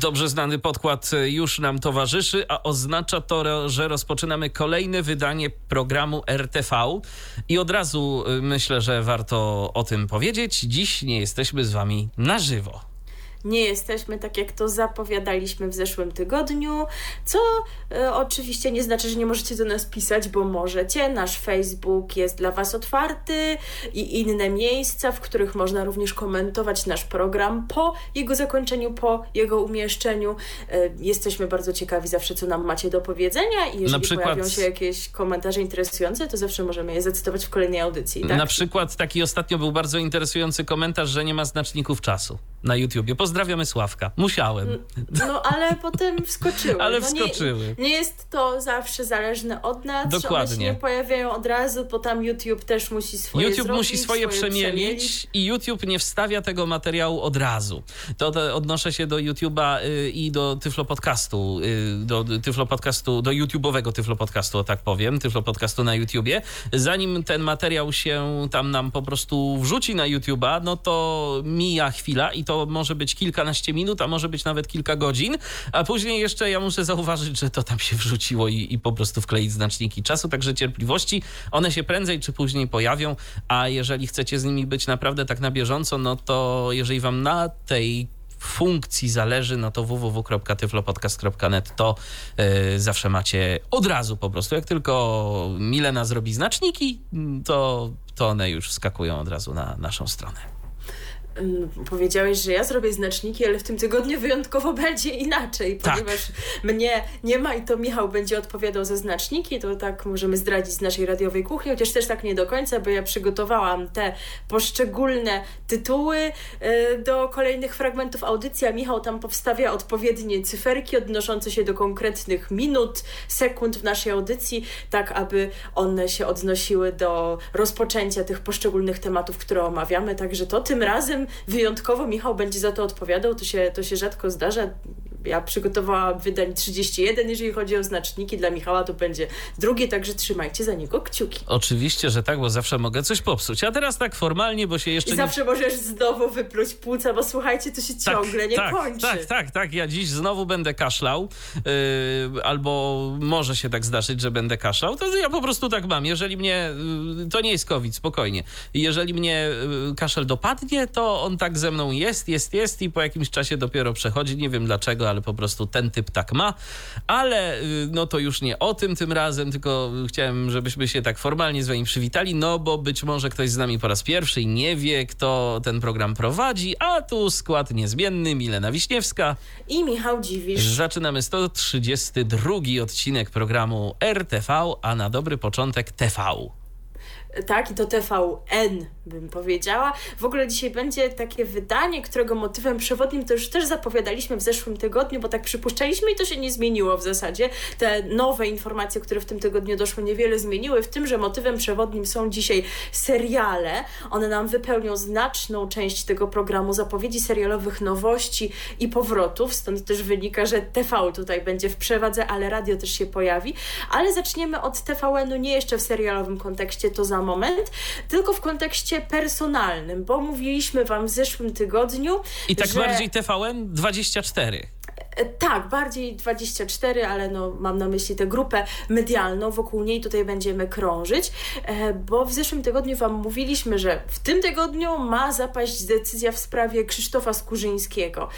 Dobrze znany podkład już nam towarzyszy, a oznacza to, że rozpoczynamy kolejne wydanie programu RTV. I od razu y, myślę, że warto o tym powiedzieć. Dziś nie jesteśmy z Wami na żywo nie jesteśmy tak, jak to zapowiadaliśmy w zeszłym tygodniu, co e, oczywiście nie znaczy, że nie możecie do nas pisać, bo możecie. Nasz Facebook jest dla Was otwarty i inne miejsca, w których można również komentować nasz program po jego zakończeniu, po jego umieszczeniu. E, jesteśmy bardzo ciekawi zawsze, co nam macie do powiedzenia i jeżeli przykład... pojawią się jakieś komentarze interesujące, to zawsze możemy je zacytować w kolejnej audycji. Tak? Na przykład taki ostatnio był bardzo interesujący komentarz, że nie ma znaczników czasu na YouTubie. Pozdrawiamy Sławka. Musiałem. No ale potem wskoczyły. Ale no, wskoczyły. Nie, nie, jest to zawsze zależne od nas. Dokładnie. One się nie pojawiają od razu, bo tam YouTube też musi swoje YouTube zrobić, musi swoje, swoje przemielić, przemielić, i YouTube nie wstawia tego materiału od razu. To, to odnoszę się do YouTube'a y, i do Tyflo Podcastu, y, do Tyflo Podcastu, do YouTube'owego Tyflo Podcastu, o tak powiem, Tyflo Podcastu na YouTubie. Zanim ten materiał się tam nam po prostu wrzuci na YouTube'a, no to mija chwila i to może być kilkanaście minut, a może być nawet kilka godzin, a później jeszcze ja muszę zauważyć, że to tam się wrzuciło i, i po prostu wkleić znaczniki czasu, także cierpliwości. One się prędzej czy później pojawią, a jeżeli chcecie z nimi być naprawdę tak na bieżąco, no to jeżeli wam na tej funkcji zależy, no to www.tyflopodcast.net to yy, zawsze macie od razu po prostu. Jak tylko Milena zrobi znaczniki, to, to one już wskakują od razu na naszą stronę. Mm, powiedziałeś, że ja zrobię znaczniki, ale w tym tygodniu wyjątkowo będzie inaczej, tak. ponieważ mnie nie ma i to Michał będzie odpowiadał za znaczniki, to tak możemy zdradzić z naszej radiowej kuchni, chociaż też tak nie do końca, bo ja przygotowałam te poszczególne tytuły y, do kolejnych fragmentów audycji, a Michał tam powstawia odpowiednie cyferki odnoszące się do konkretnych minut, sekund w naszej audycji, tak aby one się odnosiły do rozpoczęcia tych poszczególnych tematów, które omawiamy, także to tym razem wyjątkowo Michał będzie za to odpowiadał, to się, to się rzadko zdarza ja przygotowałam wydań 31, jeżeli chodzi o znaczniki. Dla Michała to będzie drugie, także trzymajcie za niego kciuki. Oczywiście, że tak, bo zawsze mogę coś popsuć. A teraz tak formalnie, bo się jeszcze. I nie... zawsze możesz znowu wypluć płuca, bo słuchajcie, to się tak, ciągle nie tak, kończy. Tak, tak, tak. Ja dziś znowu będę kaszlał, yy, albo może się tak zdarzyć, że będę kaszlał. To ja po prostu tak mam. Jeżeli mnie. Yy, to nie jest COVID, spokojnie. Jeżeli mnie yy, kaszel dopadnie, to on tak ze mną jest, jest, jest i po jakimś czasie dopiero przechodzi. Nie wiem dlaczego, ale ale po prostu ten typ tak ma. Ale y, no to już nie o tym tym razem, tylko chciałem, żebyśmy się tak formalnie z wami przywitali, no bo być może ktoś z nami po raz pierwszy i nie wie, kto ten program prowadzi, a tu skład niezmienny, Milena Wiśniewska i Michał Dziwisz. Zaczynamy 132 odcinek programu RTV, a na dobry początek TV tak, i to TVN bym powiedziała. W ogóle dzisiaj będzie takie wydanie, którego motywem przewodnim to już też zapowiadaliśmy w zeszłym tygodniu, bo tak przypuszczaliśmy i to się nie zmieniło w zasadzie. Te nowe informacje, które w tym tygodniu doszły, niewiele zmieniły, w tym, że motywem przewodnim są dzisiaj seriale. One nam wypełnią znaczną część tego programu, zapowiedzi serialowych nowości i powrotów, stąd też wynika, że TV tutaj będzie w przewadze, ale radio też się pojawi. Ale zaczniemy od TVN-u nie jeszcze w serialowym kontekście, to za moment, tylko w kontekście personalnym, bo mówiliśmy Wam w zeszłym tygodniu. I tak że... bardziej TVN 24. E, tak, bardziej 24, ale no, mam na myśli tę grupę medialną, wokół niej tutaj będziemy krążyć, e, bo w zeszłym tygodniu Wam mówiliśmy, że w tym tygodniu ma zapaść decyzja w sprawie Krzysztofa Skurzyńskiego.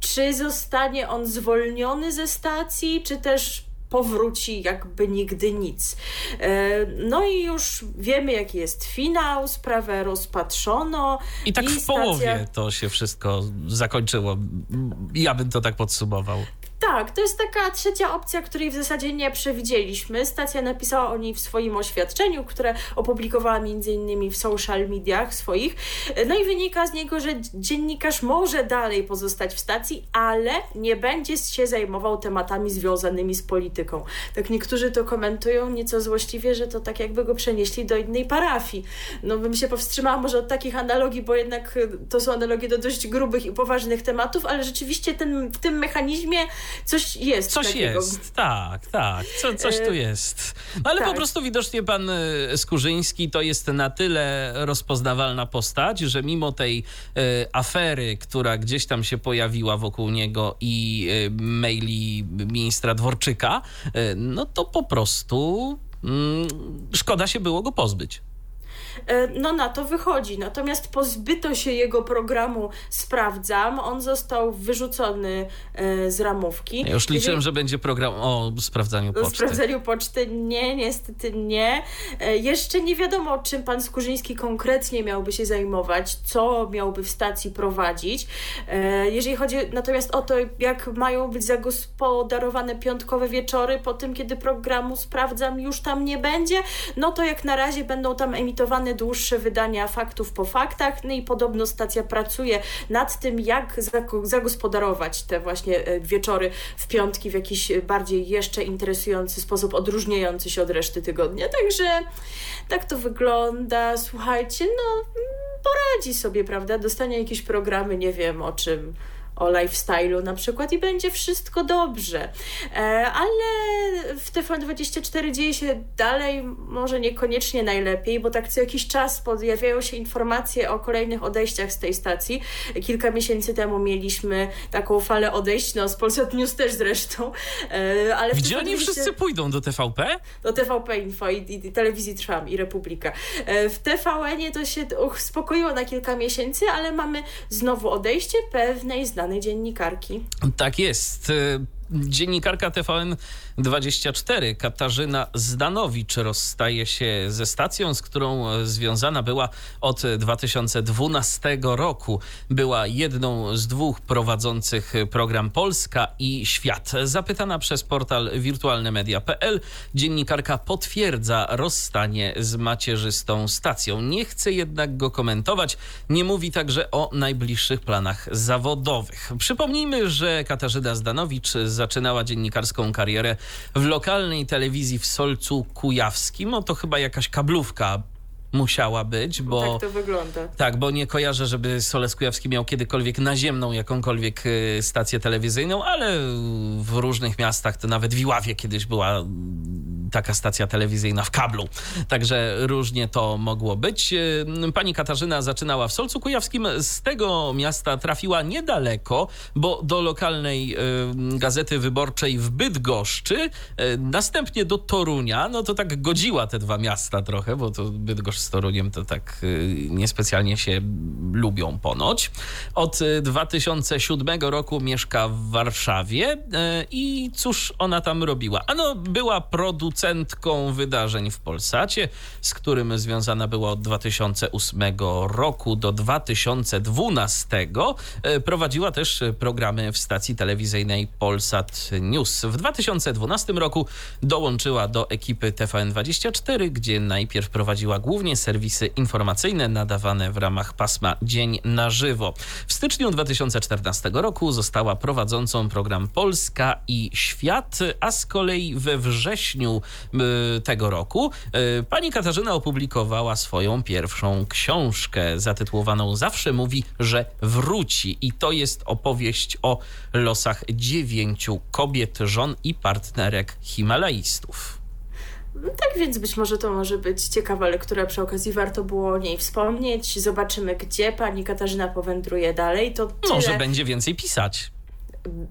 Czy zostanie on zwolniony ze stacji, czy też powróci jakby nigdy nic. E, no i już wiemy, jaki jest finał, sprawę rozpatrzono. I tak i w stacja... połowie to się wszystko zakończyło. Ja bym to tak podsumował. Tak, to jest taka trzecia opcja, której w zasadzie nie przewidzieliśmy. Stacja napisała o niej w swoim oświadczeniu, które opublikowała między innymi w social mediach swoich. No i wynika z niego, że dziennikarz może dalej pozostać w stacji, ale nie będzie się zajmował tematami związanymi z polityką. Tak niektórzy to komentują nieco złośliwie, że to tak jakby go przenieśli do innej parafii. No bym się powstrzymała może od takich analogii, bo jednak to są analogie do dość grubych i poważnych tematów, ale rzeczywiście ten, w tym mechanizmie coś jest. Coś takiego. jest, tak, tak, Co, coś tu e, jest. No ale tak. po prostu widocznie pan e, Skurzyński to jest na tyle rozpoznawalna postać, że mimo tej e, afery, która gdzieś tam się pojawiła wokół niego i maili ministra Dworczyka, no to po prostu mm, szkoda się było go pozbyć. E, no na to wychodzi. Natomiast pozbyto się jego programu Sprawdzam. On został wyrzucony e, z ramówki. Ja już liczyłem, Jeżeli... że będzie program o sprawdzaniu poczty. O sprawdzaniu poczty nie, niestety nie. E, jeszcze nie wiadomo, czym pan Skurzyński konkretnie miałby się zajmować, co miałby w stacji prowadzić. Jeżeli chodzi natomiast o to, jak mają być zagospodarowane piątkowe wieczory po tym, kiedy programu Sprawdzam już tam nie będzie, no to jak na razie będą tam emitowane dłuższe wydania faktów po faktach. No i podobno stacja pracuje nad tym, jak zagospodarować te właśnie e, wieczory w piątki w jakiś bardziej jeszcze interesujący sposób, odróżniający się od reszty tygodnia. Także tak to wygląda. Słuchajcie, no poradzi sobie, prawda? Dostanie jakieś programy, nie wiem o czym o lifestyle'u na przykład i będzie wszystko dobrze. E, ale w TVN24 dzieje się dalej może niekoniecznie najlepiej, bo tak co jakiś czas pojawiają się informacje o kolejnych odejściach z tej stacji. Kilka miesięcy temu mieliśmy taką falę odejść, no z Polsat News też zresztą. E, ale Gdzie oni wszyscy pójdą? Do TVP? Do TVP Info i, i, i Telewizji Trwam i Republika. E, w TVN-ie to się uspokoiło na kilka miesięcy, ale mamy znowu odejście pewnej znanej znanej dziennikarki. Tak jest. Dziennikarka TVN24 Katarzyna Zdanowicz rozstaje się ze stacją, z którą związana była od 2012 roku. Była jedną z dwóch prowadzących program Polska i Świat. Zapytana przez portal wirtualnemedia.pl, dziennikarka potwierdza rozstanie z macierzystą stacją. Nie chce jednak go komentować. Nie mówi także o najbliższych planach zawodowych. Przypomnijmy, że Katarzyna Zdanowicz zaczynała dziennikarską karierę w lokalnej telewizji w Solcu Kujawskim. No to chyba jakaś kablówka musiała być, bo... Tak to wygląda. Tak, bo nie kojarzę, żeby Soles Kujawski miał kiedykolwiek naziemną jakąkolwiek y, stację telewizyjną, ale w różnych miastach, to nawet w Iławie kiedyś była taka stacja telewizyjna w kablu. Także różnie to mogło być. Y, pani Katarzyna zaczynała w Solcu Kujawskim. Z tego miasta trafiła niedaleko, bo do lokalnej y, gazety wyborczej w Bydgoszczy, następnie do Torunia. No to tak godziła te dwa miasta trochę, bo to Bydgoszcz z Toruniem to tak niespecjalnie się lubią ponoć. Od 2007 y, roku mieszka w Warszawie i cóż ona tam robiła? Ano, była producentką wydarzeń w Polsacie, z którym związana była od 2008 roku do 2012. Prowadziła też programy w stacji telewizyjnej Polsat News. W 2012 roku dołączyła do ekipy TVN24, gdzie najpierw prowadziła głównie serwisy informacyjne nadawane w ramach pasma Dzień na żywo. W styczniu 2014 roku została prowadzącą program Polska i Świat, a z kolei we wrześniu tego roku y, pani Katarzyna opublikowała swoją pierwszą książkę zatytułowaną Zawsze mówi, że wróci. I to jest opowieść o losach dziewięciu kobiet, żon i partnerek Himalajstów. Tak więc być może to może być ciekawa lektura, przy okazji warto było o niej wspomnieć. Zobaczymy, gdzie pani Katarzyna powędruje dalej. To tyle. Może będzie więcej pisać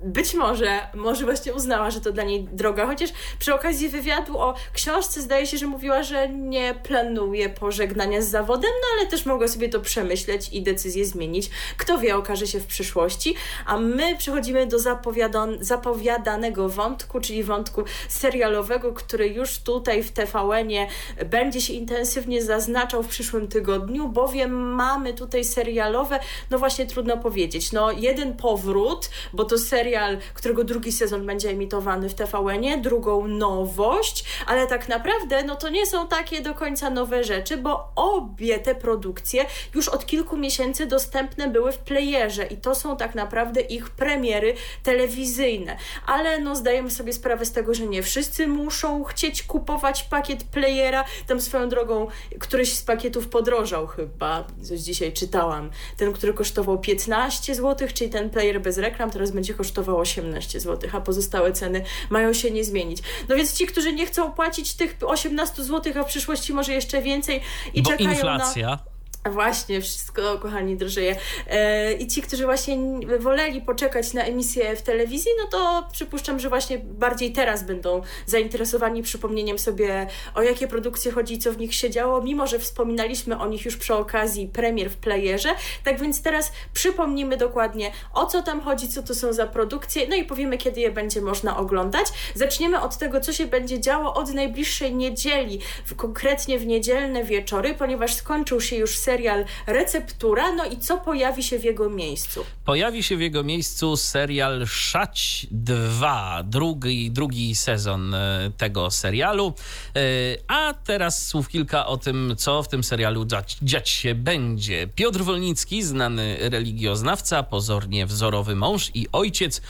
być może, może właśnie uznała, że to dla niej droga, chociaż przy okazji wywiadu o książce zdaje się, że mówiła, że nie planuje pożegnania z zawodem, no ale też mogła sobie to przemyśleć i decyzję zmienić. Kto wie, okaże się w przyszłości. A my przechodzimy do zapowiadanego wątku, czyli wątku serialowego, który już tutaj w TVN-ie będzie się intensywnie zaznaczał w przyszłym tygodniu, bowiem mamy tutaj serialowe, no właśnie trudno powiedzieć, no jeden powrót, bo to serial, którego drugi sezon będzie emitowany w TVN-ie, drugą nowość, ale tak naprawdę no to nie są takie do końca nowe rzeczy, bo obie te produkcje już od kilku miesięcy dostępne były w playerze i to są tak naprawdę ich premiery telewizyjne. Ale no zdajemy sobie sprawę z tego, że nie wszyscy muszą chcieć kupować pakiet playera. Tam swoją drogą któryś z pakietów podrożał chyba, coś dzisiaj czytałam. Ten, który kosztował 15 zł, czyli ten player bez reklam, teraz będzie kosztował 18 zł, a pozostałe ceny mają się nie zmienić. No więc ci, którzy nie chcą płacić tych 18 zł, a w przyszłości może jeszcze więcej i Bo czekają inflacja. na Właśnie, wszystko, kochani, drożeje. E, I ci, którzy właśnie woleli poczekać na emisję w telewizji, no to przypuszczam, że właśnie bardziej teraz będą zainteresowani przypomnieniem sobie, o jakie produkcje chodzi co w nich się działo, mimo że wspominaliśmy o nich już przy okazji premier w playerze. Tak więc teraz przypomnimy dokładnie, o co tam chodzi, co to są za produkcje, no i powiemy, kiedy je będzie można oglądać. Zaczniemy od tego, co się będzie działo od najbliższej niedzieli, konkretnie w niedzielne wieczory, ponieważ skończył się już serial serial Receptura, no i co pojawi się w jego miejscu? Pojawi się w jego miejscu serial Szać 2, drugi, drugi sezon e, tego serialu. E, a teraz słów kilka o tym, co w tym serialu dziać, dziać się będzie. Piotr Wolnicki, znany religioznawca, pozornie wzorowy mąż i ojciec,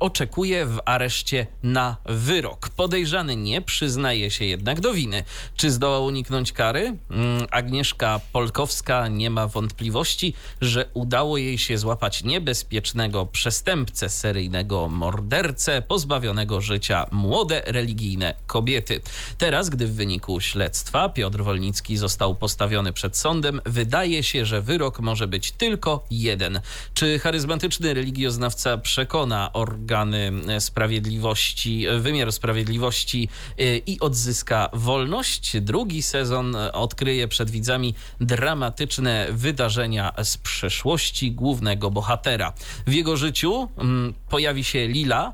oczekuje w areszcie na wyrok. Podejrzany nie przyznaje się jednak do winy. Czy zdołał uniknąć kary? Mm, Agnieszka Polkowska nie ma wątpliwości, że udało jej się złapać niebezpiecznego przestępcę, seryjnego mordercę, pozbawionego życia młode religijne kobiety. Teraz, gdy w wyniku śledztwa Piotr Wolnicki został postawiony przed sądem, wydaje się, że wyrok może być tylko jeden. Czy charyzmatyczny religioznawca przekona organy sprawiedliwości, wymiaru sprawiedliwości y, i odzyska wolność? Drugi sezon odkryje przed widzami dramatyczne wydarzenia z przeszłości głównego bohatera. W jego życiu mm, pojawi się Lila,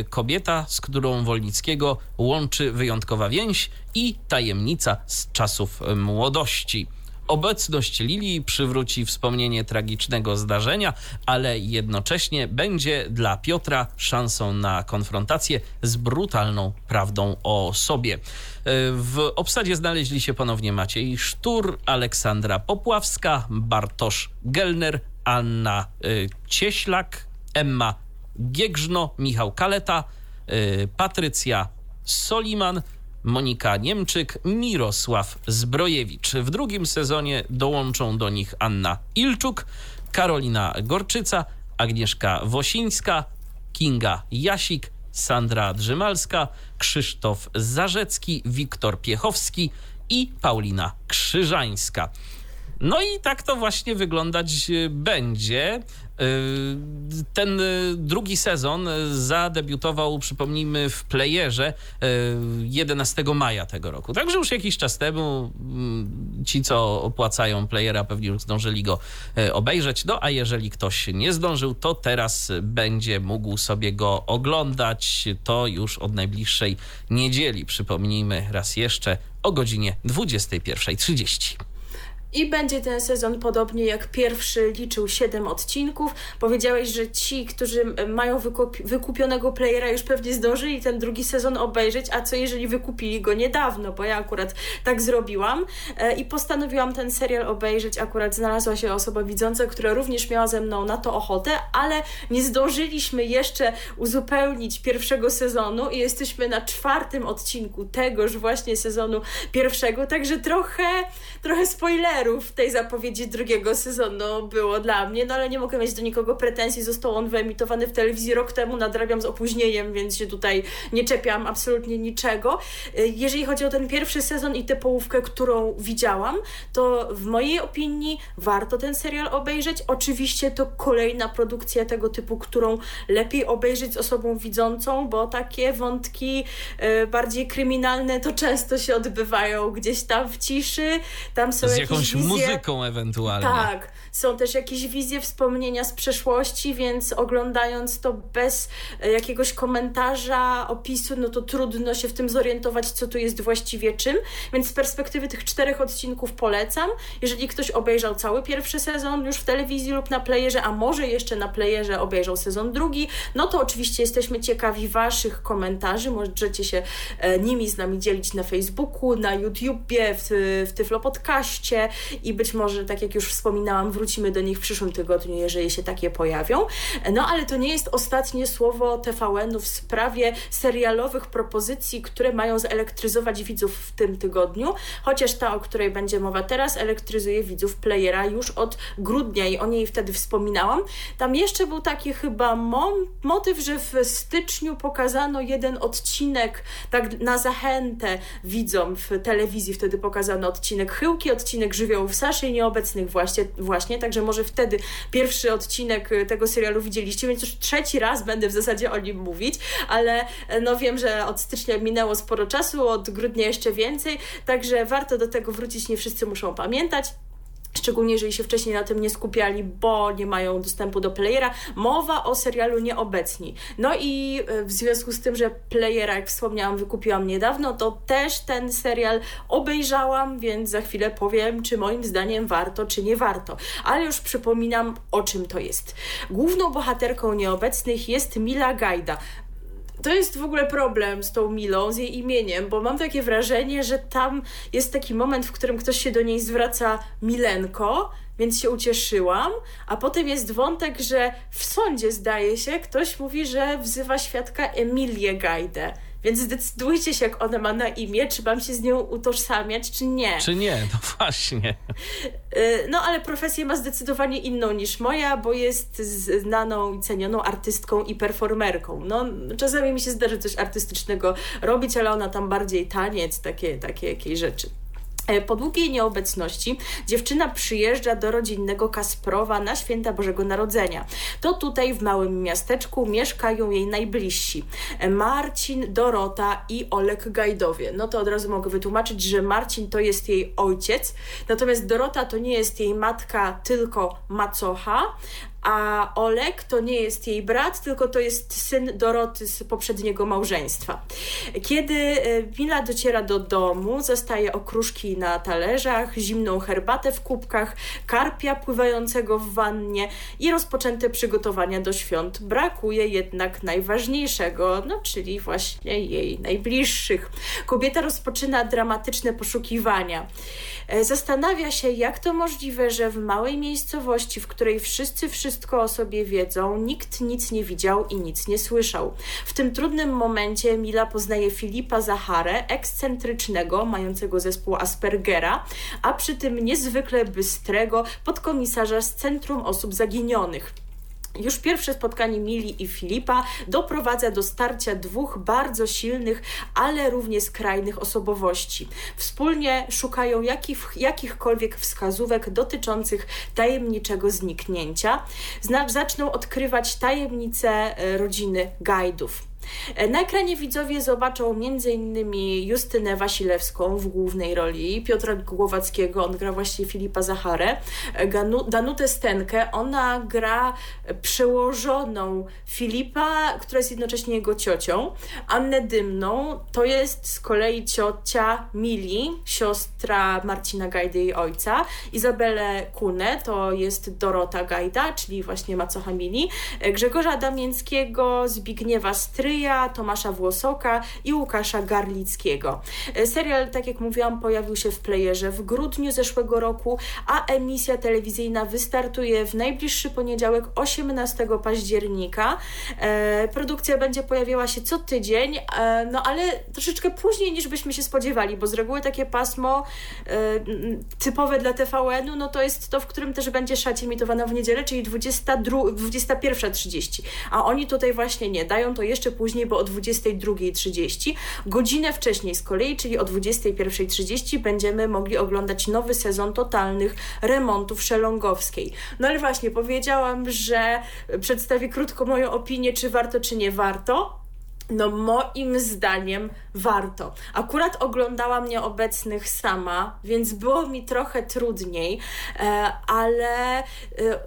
y, kobieta, z którą Wolnickiego łączy wyjątkowa więź i tajemnica z czasów młodości. Obecność Lili przywróci wspomnienie tragicznego zdarzenia, ale jednocześnie będzie dla Piotra szansą na konfrontację z brutalną prawdą o sobie. W obsadzie znaleźli się ponownie Maciej Sztur, Aleksandra Popławska, Bartosz Gelner, Anna y, Cieślak, Emma Giegrzno, Michał Kaleta, y, Patrycja Soliman, Monika Niemczyk, Mirosław Zbrojewicz. W drugim sezonie dołączą do nich Anna Ilczuk, Karolina Gorczyca, Agnieszka Wosińska, Kinga Jasik, Sandra Drzymalska, Krzysztof Zarzecki, Wiktor Piechowski i Paulina Krzyżańska. No i tak to właśnie wyglądać będzie. Y, ten y, drugi sezon zadebiutował, przypomnijmy, w playerze 11 y, maja tego roku. Także już jakiś czas temu mm, ci, co opłacają playera, pewnie już zdążyli go obejrzeć. No a jeżeli ktoś nie zdążył, to teraz będzie mógł sobie go oglądać. To już od najbliższej niedzieli. Przypomnijmy raz jeszcze o godzinie 21.30. I będzie ten sezon podobnie jak pierwszy liczył 7 odcinków. Powiedziałeś, że ci, którzy mają wykup wykupionego playera, już pewnie zdążyli ten drugi sezon obejrzeć, a co jeżeli wykupili go niedawno, bo ja akurat tak zrobiłam e, i postanowiłam ten serial obejrzeć. Akurat znalazła się osoba widząca, która również miała ze mną na to ochotę, ale nie zdążyliśmy jeszcze uzupełnić pierwszego sezonu i jesteśmy na czwartym odcinku tegoż właśnie sezonu pierwszego, także trochę, trochę spoiler w tej zapowiedzi drugiego sezonu było dla mnie, no ale nie mogę mieć do nikogo pretensji. Został on wyemitowany w telewizji rok temu, nadrabiam z opóźnieniem, więc się tutaj nie czepiam absolutnie niczego. Y, jeżeli chodzi o ten pierwszy sezon i tę połówkę, którą widziałam, to w mojej opinii warto ten serial obejrzeć. Oczywiście to kolejna produkcja tego typu, którą lepiej obejrzeć z osobą widzącą, bo takie wątki y, bardziej kryminalne to często się odbywają gdzieś tam w ciszy. Tam są z jakieś jakąś wizje... muzyką ewentualnie. Tak, są też jakieś wizje wspomnienia z przeszłości, więc oglądając to bez e, jakiegoś komentarza, opisu, no to trudno się w tym zorientować, co tu jest właściwie czym. Więc z perspektywy tych czterech odcinków polecam. Jeżeli ktoś obejrzał cały pierwszy sezon już w telewizji lub na playerze, a może jeszcze na playerze obejrzał sezon drugi, no to oczywiście jesteśmy ciekawi Waszych komentarzy. Możecie się e, nimi z nami dzielić na Facebooku, na YouTubie, w, w Tyflo Podcaście i być może, tak jak już wspominałam, wrócimy do nich w przyszłym tygodniu, jeżeli się takie pojawią. No ale to nie jest ostatnie słowo TVN-u w sprawie serialowych propozycji, które mają zelektryzować widzów w tym tygodniu, chociaż ta, o której będzie mowa teraz, elektryzuje widzów playera już od grudnia i o niej wtedy wspominałam. Tam jeszcze był taki chyba motyw, że w styczniu pokazano jeden odcinek, tak na zachętę widzom w telewizji wtedy pokazano odcinek Chyłki, odcinek Żywiołów Saszy i Nieobecnych właśnie, właśnie, także może wtedy pierwszy odcinek tego serialu widzieliście, więc już trzeci raz będę w zasadzie o nim mówić, ale no wiem, że od stycznia minęło sporo czasu, od grudnia jeszcze więcej, także warto do tego wrócić, nie wszyscy muszą pamiętać szczególnie jeżeli się wcześniej na tym nie skupiali, bo nie mają dostępu do playera. Mowa o serialu Nieobecni. No i e, w związku z tym, że playera, jak wspomniałam, wykupiłam niedawno, to też ten serial obejrzałam, więc za chwilę powiem, czy moim zdaniem warto, czy nie warto. Ale już przypominam, o czym to jest. Główną bohaterką Nieobecnych jest Mila Gajda to jest w ogóle problem z tą Milą, z jej imieniem, bo mam takie wrażenie, że tam jest taki moment, w którym ktoś się do niej zwraca Milenko, więc się ucieszyłam, a potem jest wątek, że w sądzie zdaje się, ktoś mówi, że wzywa świadka Emilię Gajdę. Więc zdecydujcie się, jak ona ma na imię, czy mam się z nią utożsamiać, czy nie. Czy nie, no właśnie. Y, no ale profesję ma zdecydowanie inną niż moja, bo jest znaną i cenioną artystką i performerką. No, czasami mi się zdarzy coś artystycznego robić, ale ona tam bardziej taniec, takie, takie jakieś rzeczy. E, po długiej nieobecności dziewczyna przyjeżdża do rodzinnego Kasprowa na święta Bożego Narodzenia. To tutaj w małym miasteczku mieszkają jej najbliżsi e, Marcin, Dorota i Olek Gajdowie. No to od razu mogę wytłumaczyć, że Marcin to jest jej ojciec, natomiast Dorota to nie jest jej matka, tylko macocha, a Olek to nie jest jej brat, tylko to jest syn Doroty z poprzedniego małżeństwa. Kiedy e, Mila dociera do domu, zastaje okruszki na talerzach, zimną herbatę w kubkach, karpia pływającego w wannie i rozpoczęte przygotowania do świąt. Brakuje jednak najważniejszego, no czyli właśnie jej najbliższych. Kobieta rozpoczyna dramatyczne poszukiwania. E, zastanawia się, jak to możliwe, że w małej miejscowości, w której wszyscy wszystko o sobie wiedzą, nikt nic nie widział i nic nie słyszał. W tym trudnym momencie Mila poznaje Filipa Zacharę, ekscentrycznego, mającego zespół Aspergera, a przy tym niezwykle bystrego podkomisarza z Centrum Osób Zaginionych. Już pierwsze spotkanie Mili i Filipa doprowadza do starcia dwóch bardzo silnych, ale równie skrajnych osobowości. Wspólnie szukają jakich, jakichkolwiek wskazówek dotyczących tajemniczego zniknięcia. Zaczną odkrywać tajemnice e, rodziny Gajdów. E, na ekranie widzowie zobaczą m.in. Justynę Wasilewską w głównej roli, Piotra Głowackiego, on gra właśnie Filipa Zacharę, e, Danutę Stenkę, ona gra przełożoną Filipa, która jest jednocześnie jego ciocią, Annę Dymną, to jest z kolei ciocia Mili, siostra Marcina Gajdy i ojca, Izabelę Kunę, to jest Dorota Gajda, czyli właśnie macocha Mili, e, Grzegorza Damińskiego, Zbigniewa Tomasza Włosoka i Łukasza Garlickiego. E, serial, tak jak mówiłam, pojawił się w playerze w grudniu zeszłego roku, a emisja telewizyjna wystartuje w najbliższy poniedziałek 18 października. E, produkcja będzie pojawiała się co tydzień, e, no ale troszeczkę później niż byśmy się spodziewali, bo z reguły takie pasmo typowe dla TVN-u, no to jest to, w którym też będzie szać emitowana w niedzielę, czyli 21.30, a oni tutaj właśnie nie, dają to jeszcze później później, bo o 22.30. Godzinę wcześniej z kolei, czyli o 21.30 będziemy mogli oglądać nowy sezon totalnych remontów Szelongowskiej. No ale właśnie, powiedziałam, że przedstawię krótko moją opinię, czy warto, czy nie warto. No moim zdaniem warto. Akurat oglądałam nieobecnych sama, więc było mi trochę trudniej, e, ale e,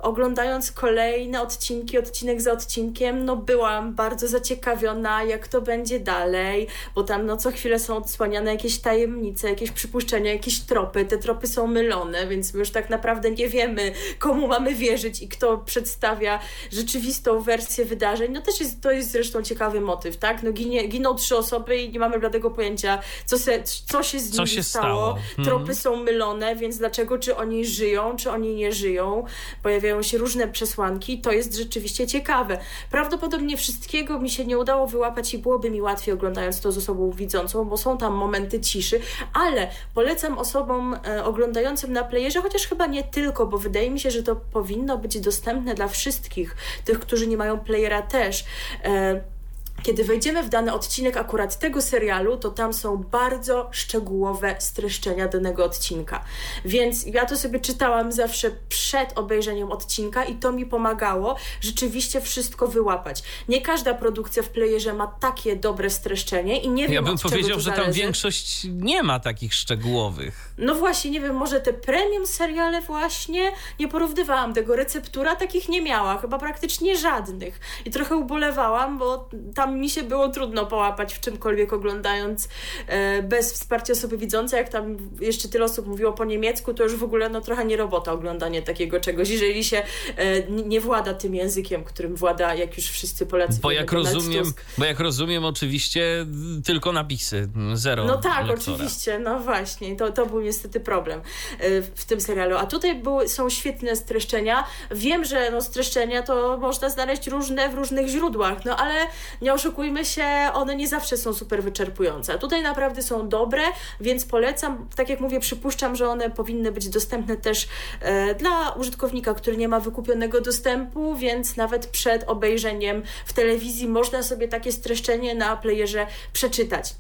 oglądając kolejne odcinki, odcinek za odcinkiem, no byłam bardzo zaciekawiona, jak to będzie dalej, bo tam no co chwilę są odsłaniane jakieś tajemnice, jakieś przypuszczenia, jakieś tropy. Te tropy są mylone, więc my już tak naprawdę nie wiemy, komu mamy wierzyć i kto przedstawia rzeczywistą wersję wydarzeń. No też jest, to jest zresztą ciekawy motyw, tak? Tak? No ginie, giną trzy osoby i nie mamy bladego pojęcia, co, se, co się z nimi się stało. stało. Tropy mhm. są mylone, więc dlaczego, czy oni żyją, czy oni nie żyją? Pojawiają się różne przesłanki. To jest rzeczywiście ciekawe. Prawdopodobnie wszystkiego mi się nie udało wyłapać i byłoby mi łatwiej oglądając to z osobą widzącą, bo są tam momenty ciszy, ale polecam osobom e, oglądającym na playerze, chociaż chyba nie tylko, bo wydaje mi się, że to powinno być dostępne dla wszystkich, tych, którzy nie mają playera też. E, kiedy wejdziemy w dany odcinek akurat tego serialu, to tam są bardzo szczegółowe streszczenia danego odcinka. Więc ja to sobie czytałam zawsze przed obejrzeniem odcinka i to mi pomagało rzeczywiście wszystko wyłapać. Nie każda produkcja w playerze ma takie dobre streszczenie i nie wiem Ja bym powiedział, że zależy. tam większość nie ma takich szczegółowych. No właśnie, nie wiem, może te premium seriale właśnie, nie porównywałam tego. Receptura takich nie miała, chyba praktycznie żadnych. I trochę ubolewałam, bo tam mi się było trudno połapać w czymkolwiek oglądając e, bez wsparcia osoby widzącej. Jak tam jeszcze tyle osób mówiło po niemiecku, to już w ogóle no trochę nie robota oglądanie takiego czegoś, jeżeli się e, nie włada tym językiem, którym włada, jak już wszyscy Polacy. Bo jak rozumiem, Tusk. bo jak rozumiem oczywiście tylko napisy, zero No tak, lektora. oczywiście, no właśnie, to, to był niestety problem e, w tym serialu. A tutaj były, są świetne streszczenia. Wiem, że no, streszczenia to można znaleźć różne w różnych źródłach, no ale nie oszukujmy się, one nie zawsze są super wyczerpujące. A tutaj naprawdę są dobre, więc polecam. Tak jak mówię, przypuszczam, że one powinny być dostępne też e, dla użytkownika, który nie ma wykupionego dostępu, więc nawet przed obejrzeniem w telewizji można sobie takie streszczenie na playerze przeczytać.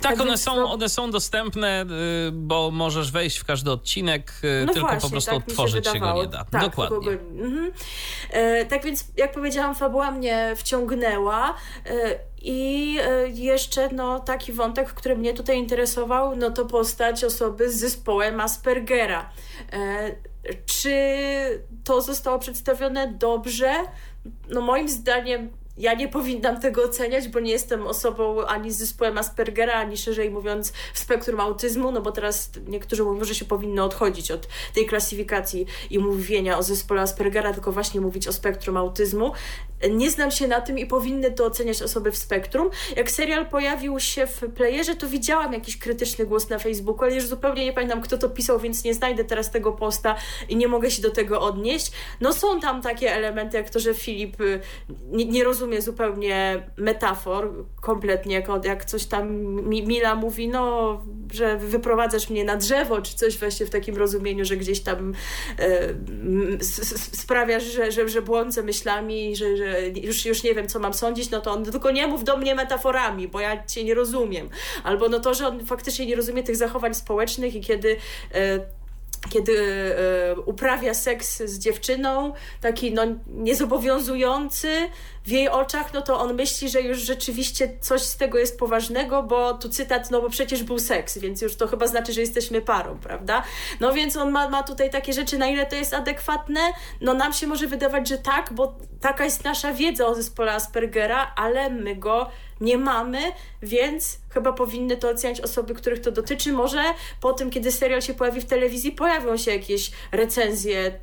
Tak, Tak one są, one są dostępne, y, bo możesz wejść w każdy odcinek, y, No tylko właśnie, po prostu tak mi się odtworzyć się, go nie da. Tak, Dokładnie. Go, mhm. e, tak więc, jak powiedziałam, fabuła mnie wciągnęła. E, i e, jeszcze no, taki wątek, który mnie tutaj interesował, no to postać osoby z zespołem Aspergera. E, czy to zostało przedstawione dobrze? No moim zdaniem ja nie powinnam tego oceniać, bo nie jestem osobą ani z zespołem Aspergera, ani szerzej mówiąc w spektrum autyzmu, no bo teraz niektórzy mówią, że się powinno odchodzić od tej klasyfikacji i mówienia o zespole Aspergera, tylko właśnie mówić o spektrum autyzmu. Nie znam się na tym i powinny to oceniać osoby w spektrum. Jak serial pojawił się w playerze, to widziałam jakiś krytyczny głos na Facebooku, ale już zupełnie nie pamiętam, kto to pisał, więc nie znajdę teraz tego posta i nie mogę się do tego odnieść. No są tam takie elementy, jak to, że Filip y, nie, nie rozumie zupełnie metafor kompletnie, jak, jak coś tam Mila mówi, no, że wyprowadzasz mnie na drzewo, czy coś właśnie w takim rozumieniu, że gdzieś tam y, sprawiasz, że, że, że błądzę myślami, że, że już, już nie wiem, co mam sądzić, no to on tylko nie mów do mnie metaforami, bo ja cię nie rozumiem. Albo no to, że on faktycznie nie rozumie tych zachowań społecznych i kiedy e, kiedy e, uprawia seks z dziewczyną, taki no, niezobowiązujący w jej oczach, no to on myśli, że już rzeczywiście coś z tego jest poważnego, bo tu cytat, no bo przecież był seks, więc już to chyba znaczy, że jesteśmy parą, prawda? No więc on ma, ma tutaj takie rzeczy, na ile to jest adekwatne? No nam się może wydawać, że tak, bo taka jest nasza wiedza o zespole Aspergera, ale my go nie mamy, więc chyba powinny to oceniać osoby, których to dotyczy. Może po tym, kiedy serial się pojawi w telewizji, pojawią się jakieś recenzje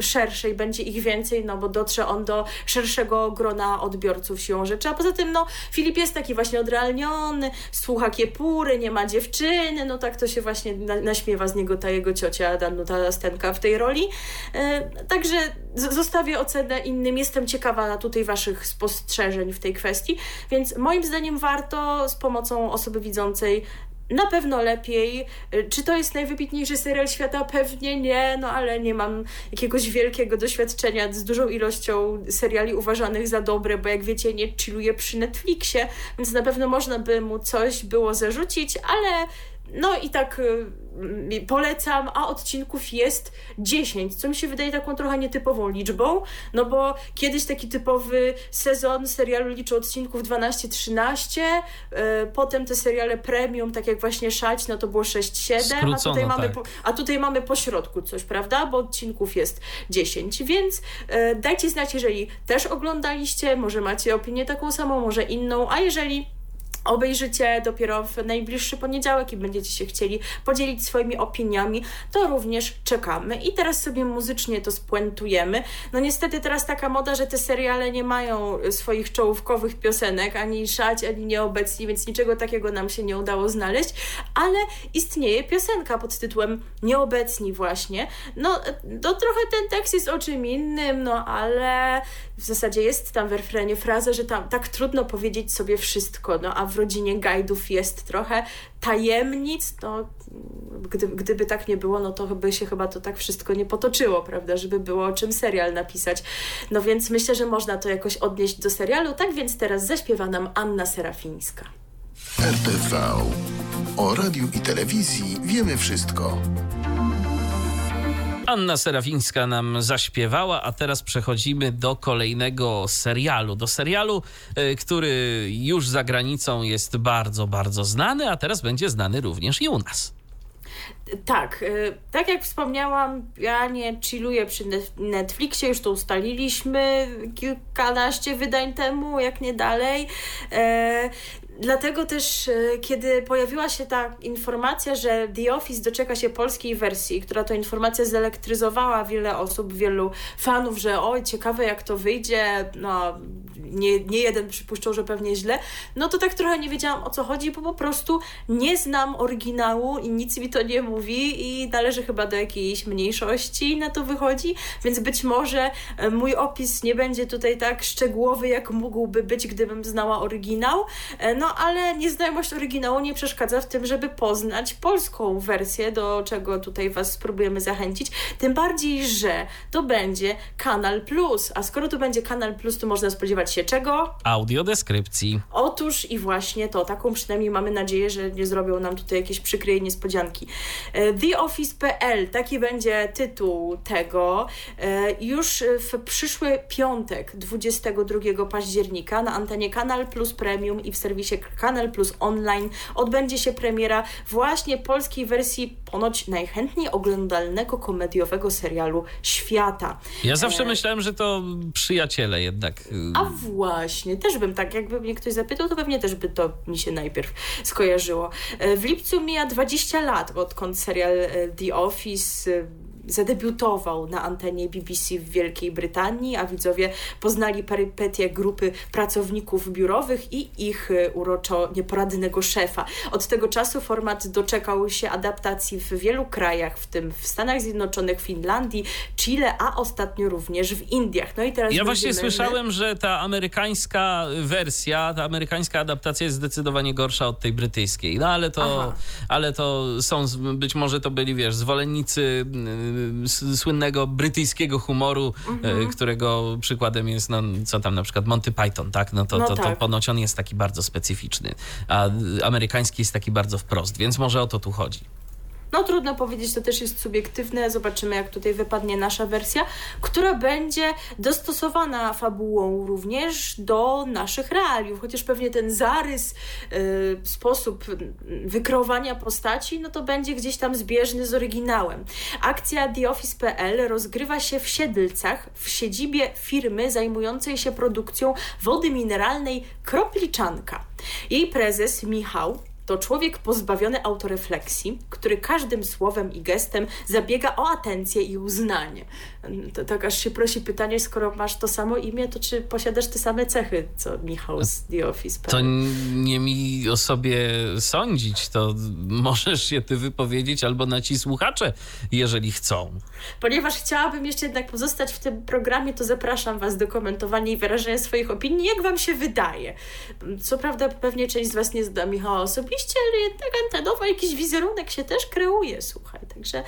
szersze i będzie ich więcej, no bo dotrze on do szerszego grona odbiorców siłą rzeczy. A poza tym, no, Filip jest taki właśnie odrealniony, słucha kiepury, nie ma dziewczyny, no tak to się właśnie na, naśmiewa z niego ta jego ciocia Danuta Stenka w tej roli. E, także zostawię ocenę innym. Jestem ciekawa tutaj waszych spostrzeżeń w tej kwestii, więc moim zdaniem warto z pomocą osoby widzącej na pewno lepiej. Czy to jest najwybitniejszy serial świata? Pewnie nie, no ale nie mam jakiegoś wielkiego doświadczenia z dużą ilością seriali uważanych za dobre, bo jak wiecie, nie chilluję przy Netflixie, więc na pewno można by mu coś było zarzucić, ale no i tak y, polecam, a odcinków jest 10, co mi się wydaje taką trochę nietypową liczbą, no bo kiedyś taki typowy sezon serialu liczył odcinków 12-13, y, potem te seriale premium, tak jak właśnie Szać, no to było 6-7, a tutaj, mamy tak. po, a tutaj mamy po środku coś, prawda, bo odcinków jest 10, więc y, dajcie znać, jeżeli też oglądaliście, może macie opinię taką samą, może inną, a jeżeli obejrzycie dopiero w najbliższy poniedziałek i będziecie się chcieli podzielić swoimi opiniami, to również czekamy. I teraz sobie muzycznie to spuentujemy. No niestety teraz taka moda, że te seriale nie mają swoich czołówkowych piosenek, ani szać, ani nieobecni, więc niczego takiego nam się nie udało znaleźć, ale istnieje piosenka pod tytułem Nieobecni właśnie. No to trochę ten tekst jest o czym innym, no ale w zasadzie jest tam w refrenie fraza, że tam tak trudno powiedzieć sobie wszystko, no a w rodzinie gajdów jest trochę tajemnic, no gdy, gdyby tak nie było, no to by się chyba to tak wszystko nie potoczyło, prawda, żeby było o czym serial napisać. No więc myślę, że można to jakoś odnieść do serialu, tak więc teraz zaśpiewa nam Anna Serafińska. RTV. O radiu i telewizji wiemy wszystko. Anna Serafińska nam zaśpiewała, a teraz przechodzimy do kolejnego serialu. Do serialu, e, który już za granicą jest bardzo, bardzo znany, a teraz będzie znany również i u nas. Tak, e, tak jak wspomniałam, ja nie chilluję przy Netflixie, już to ustaliliśmy kilkanaście wydań temu, jak nie dalej. Dlatego też, e, kiedy pojawiła się ta informacja, że The Office doczeka się polskiej wersji, która to informacja zelektryzowała wiele osób, wielu fanów, że oj, ciekawe jak to wyjdzie, no nie, nie jeden przypuszczał, że pewnie źle, no to tak trochę nie wiedziałam o co chodzi, bo po prostu nie znam oryginału i nic mi to nie mówi i należy chyba do jakiejś mniejszości na to wychodzi, więc być może e, mój opis nie będzie tutaj tak szczegółowy, jak mógłby być, gdybym znała oryginał, e, no ale nieznajomość oryginału nie przeszkadza w tym, żeby poznać polską wersję, do czego tutaj Was spróbujemy zachęcić. Tym bardziej, że to będzie Kanal Plus. A skoro to będzie Kanal Plus, to można spodziewać się czego? Audiodeskrypcji. Otóż i właśnie to. Taką przynajmniej mamy nadzieję, że nie zrobią nam tutaj jakieś przykre niespodzianki. E, TheOffice.pl, taki będzie tytuł tego. E, już w przyszły piątek, 22 października na antenie Kanal Plus Premium i w serwisie Kanal Plus Online odbędzie się premiera właśnie polskiej wersji ponoć najchętniej oglądalnego komediowego serialu świata. Ja zawsze e... myślałem, że to przyjaciele jednak. Y, A właśnie, też bym tak, jakby mnie ktoś zapytał, to pewnie też by to mi się najpierw skojarzyło. E, w lipcu mija 20 lat, odkąd serial e, The Office zadebiutował na antenie BBC w Wielkiej Brytanii, a widzowie poznali perypetie grupy pracowników biurowych i ich e, uroczo nieporadnego szefa. Od tego czasu format doczekał się adaptacji w wielu krajach, w tym w Stanach Zjednoczonych, Finlandii, Chile, a ostatnio również w Indiach. No i teraz ja właśnie słyszałem, że ta amerykańska wersja, ta amerykańska adaptacja jest zdecydowanie gorsza od tej brytyjskiej. No ale to, ale to są, być może to byli, wiesz, zwolennicy słynnego brytyjskiego humoru, mhm. którego przykładem jest, no, co tam na przykład Monty Python, tak? No to, no to, tak. to ponoć on jest taki bardzo specyficzny, a amerykański jest taki bardzo wprost, więc może o to tu chodzi. No trudno powiedzieć, to też jest subiektywne. Zobaczymy, jak tutaj wypadnie nasza wersja, która będzie dostosowana fabułą również do naszych realiów, chociaż pewnie ten zarys, yy, sposób wykreowania postaci, no to będzie gdzieś tam zbieżny z oryginałem. Akcja TheOffice.pl rozgrywa się w Siedlcach, w siedzibie firmy zajmującej się produkcją wody mineralnej Kropliczanka. Jej prezes Michał to człowiek pozbawiony autorefleksji, który każdym słowem i gestem zabiega o atencję i uznanie. To, tak aż się prosi pytanie, skoro masz to samo imię, to czy posiadasz te same cechy, co Michał z The Office? To nie mi o sobie sądzić, to możesz się ty wypowiedzieć albo na ci słuchacze, jeżeli chcą. Ponieważ chciałabym jeszcze jednak pozostać w tym programie, to zapraszam was do komentowania i wyrażenia swoich opinii, jak wam się wydaje. Co prawda pewnie część z was nie zda Michała osobiście, ale jednak antenowo jakiś wizerunek się też kreuje, słuchaj. Tak Także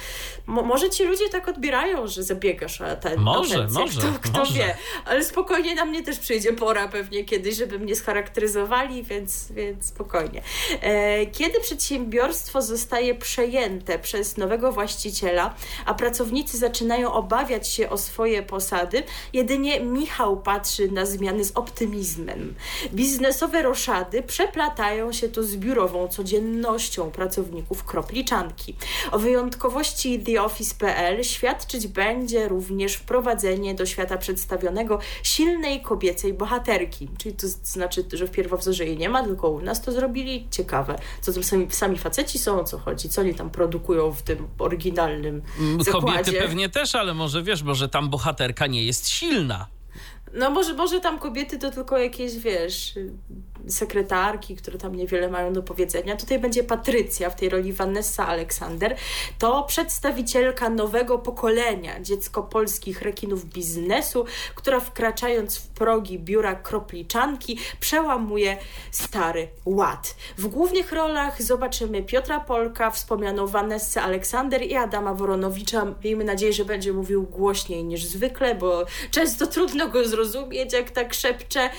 mo może ci ludzie tak odbierają, że zabiegasz o ten Może, atencję. może. Kto, kto może. wie. Ale spokojnie na mnie też przyjdzie pora pewnie kiedyś, żeby mnie scharakteryzowali, więc, więc spokojnie. E, kiedy przedsiębiorstwo zostaje przejęte przez nowego właściciela, a pracownicy zaczynają obawiać się o swoje posady, jedynie Michał patrzy na zmiany z optymizmem. Biznesowe roszady przeplatają się tu z biurową codziennością pracowników kropliczanki. O wyjątkowości The Office.pl świadczyć będzie również wprowadzenie do świata przedstawionego silnej kobiecej bohaterki. Czyli to znaczy, że w pierwowzorze jej nie ma, tylko u nas to zrobili. Ciekawe, co tam sami, sami faceci są, o co chodzi, co oni tam produkują w tym oryginalnym Kobiety zakładzie. pewnie też, ale może wiesz, może tam bohaterka nie jest silna. No może, może tam kobiety to tylko jakieś, wiesz, sekretarki, które tam niewiele mają do powiedzenia. Tutaj będzie Patrycja w tej roli Vanessa Aleksander. To przedstawicielka nowego pokolenia, dziecko polskich rekinów biznesu, która wkraczając w progi biura kropliczanki przełamuje stary ład. W głównych rolach zobaczymy Piotra Polka, wspomnianą Vanessę Aleksander i Adama Woronowicza. Miejmy nadzieję, że będzie mówił głośniej niż zwykle, bo często trudno go zrozumieć, jak tak szepcze.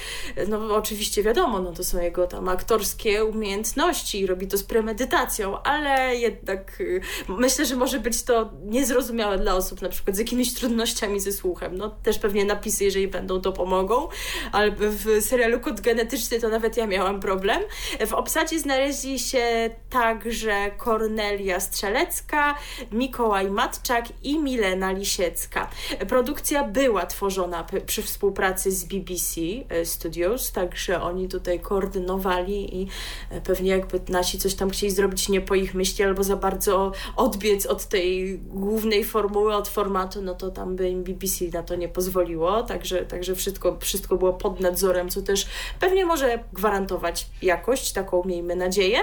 No oczywiście wiadomo, no to są jego tam aktorskie umiejętności robi to z premedytacją, ale jednak y, myślę, że może być to niezrozumiałe dla osób na przykład z jakimiś trudnościami ze słuchem. No też pewnie napisy, jeżeli będą, to pomogą, ale w serialu Kod Genetyczny to nawet ja miałam problem. W obsadzie znaleźli się także Kornelia Strzelecka, Mikołaj Matczak i Milena Lisiecka. Produkcja była tworzona przy współpracy z BBC e, Studios, także oni tutaj koordynowali i e, pewnie jakby nasi coś tam chcieli zrobić nie po ich myśli albo za bardzo odbiec od tej głównej formuły, od formatu, no to tam by im BBC na to nie pozwoliło, także, także wszystko, wszystko było pod nadzorem, co też pewnie może gwarantować jakość, taką miejmy nadzieję.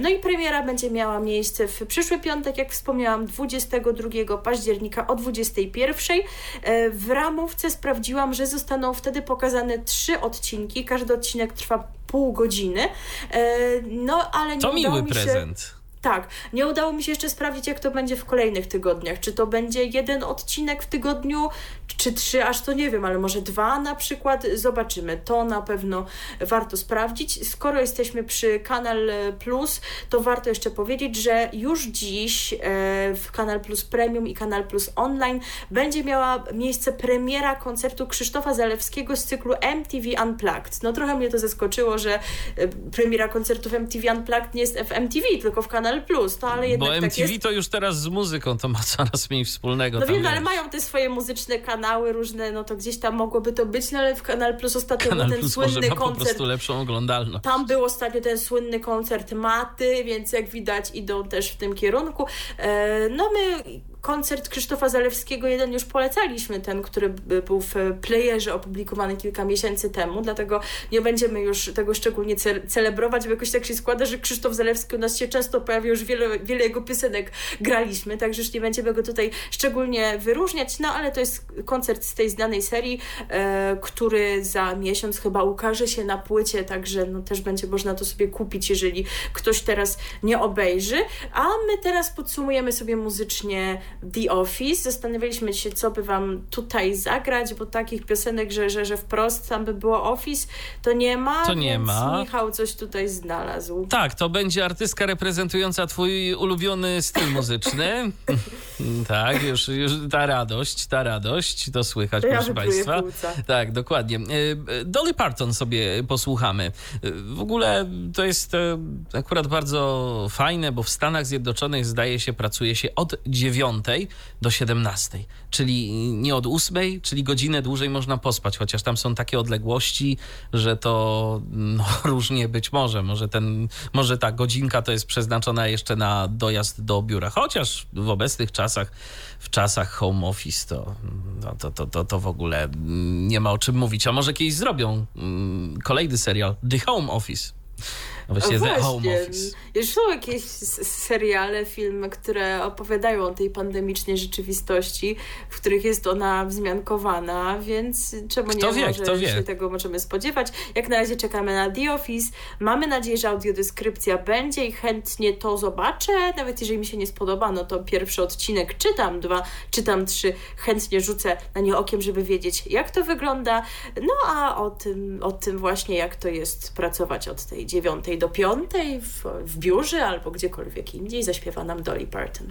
No i premiera będzie miała miejsce w przyszły piątek, jak wspomniałam, 22 października o 21. E, W ramówce sprawdziłam, że zostaną wtedy pokazane trzy odcinki. Każdy odcinek trwa pół godziny. E, No, ale nie To miły mi się... prezent. Tak, nie udało mi się jeszcze sprawdzić, jak to będzie w kolejnych tygodniach. Czy to będzie jeden odcinek w tygodniu, czy trzy, aż to nie wiem, ale może dwa na przykład. Zobaczymy. To na pewno warto sprawdzić. Skoro jesteśmy przy Kanal Plus, to warto jeszcze powiedzieć, że już dziś e, w Kanal Plus Premium i Kanal Plus Online będzie miała miejsce premiera koncertu Krzysztofa Zalewskiego z cyklu MTV Unplugged. No trochę mnie to zaskoczyło, że e, premiera koncertów MTV Unplugged nie jest w MTV, tylko w Kanal Plus. No ale jednak Bo tak MTV jest. to już teraz z muzyką to ma coraz mniej wspólnego. No wiem, no, ale mają te swoje muzyczne kanały różne, no to gdzieś tam mogłoby to być, no ale w Kanal Plus ostatnio Kanal był ten Plus słynny ma po koncert. prostu lepszą oglądalność. Tam był ostatnio ten słynny koncert Maty, więc jak widać idą też w tym kierunku. E, No my koncert Krzysztofa Zalewskiego jeden już polecaliśmy, ten, który był w playerze opublikowany kilka miesięcy temu, dlatego nie będziemy już tego szczególnie ce- celebrować, bo jakoś tak się składa, że Krzysztof Zalewski u nas się często pojawia, już wiele, wiele jego piosenek graliśmy, także już nie będziemy go tutaj szczególnie wyróżniać, no ale to jest koncert z tej znanej serii, e, który za miesiąc chyba ukaże się na płycie, także no, też będzie można to sobie kupić, jeżeli ktoś teraz nie obejrzy. A my teraz podsumujemy sobie muzycznie The Office. Zastanawialiśmy się, co by Wam tutaj zagrać, bo takich piosenek, że, że, że wprost tam by było Office, to nie ma. To nie ma. Michał coś tutaj znalazł. Tak, to będzie artystka reprezentująca twój ulubiony styl muzyczny. tak, już, już ta radość, ta radość, to słychać, ja proszę Państwa. płuca. Tak, dokładnie. E, Dolly Parton sobie posłuchamy. E, W ogóle to jest e, akurat bardzo fajne, bo w Stanach Zjednoczonych zdaje się pracuje się od 9 do 17, czyli nie od 8, czyli godzinę dłużej można pospać, chociaż tam są takie odległości, że to no, różnie być może. Może, ten, może ta godzinka to jest przeznaczona jeszcze na dojazd do biura, chociaż w obecnych czasach, w czasach home office to, no, to, to, to, to w ogóle nie ma o czym mówić. A może kiedyś zrobią mm, kolejny serial The Home Office. Właściwie The Home Office. Już są jakieś seriale, filmy, które opowiadają o tej pandemicznej rzeczywistości, w których jest ona wzmiankowana, więc czemu kto nie wie, może kto wie. się tego możemy spodziewać. Jak na razie czekamy na The Office. Mamy nadzieję, że audiodeskrypcja będzie i chętnie to zobaczę. Nawet jeżeli mi się nie spodoba, no to pierwszy odcinek czytam, dwa, czytam trzy, chętnie rzucę na nie okiem, żeby wiedzieć, jak to wygląda. No a o tym, o tym właśnie, jak to jest pracować od tej dziewiątej do piątej w, w biurze albo gdziekolwiek indziej, zaśpiewa nam Dolly Parton.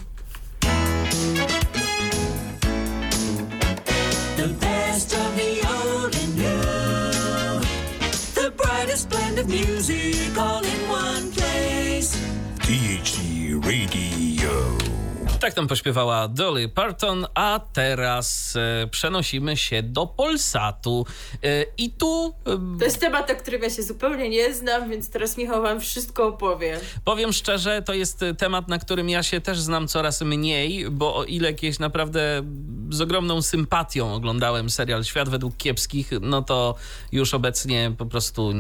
The best of the old and new. The brightest blend of music all in one place. THD Radio tak tam pośpiewała Dolly Parton, a teraz e, przenosimy się do Polsatu. E, I tu... E, to jest temat, o którym ja się zupełnie nie znam, więc teraz Michał wam wszystko opowie. Powiem szczerze, to jest temat, na którym ja się też znam coraz mniej, bo o ile jakieś naprawdę z ogromną sympatią oglądałem serial Świat według kiepskich, no to już obecnie po prostu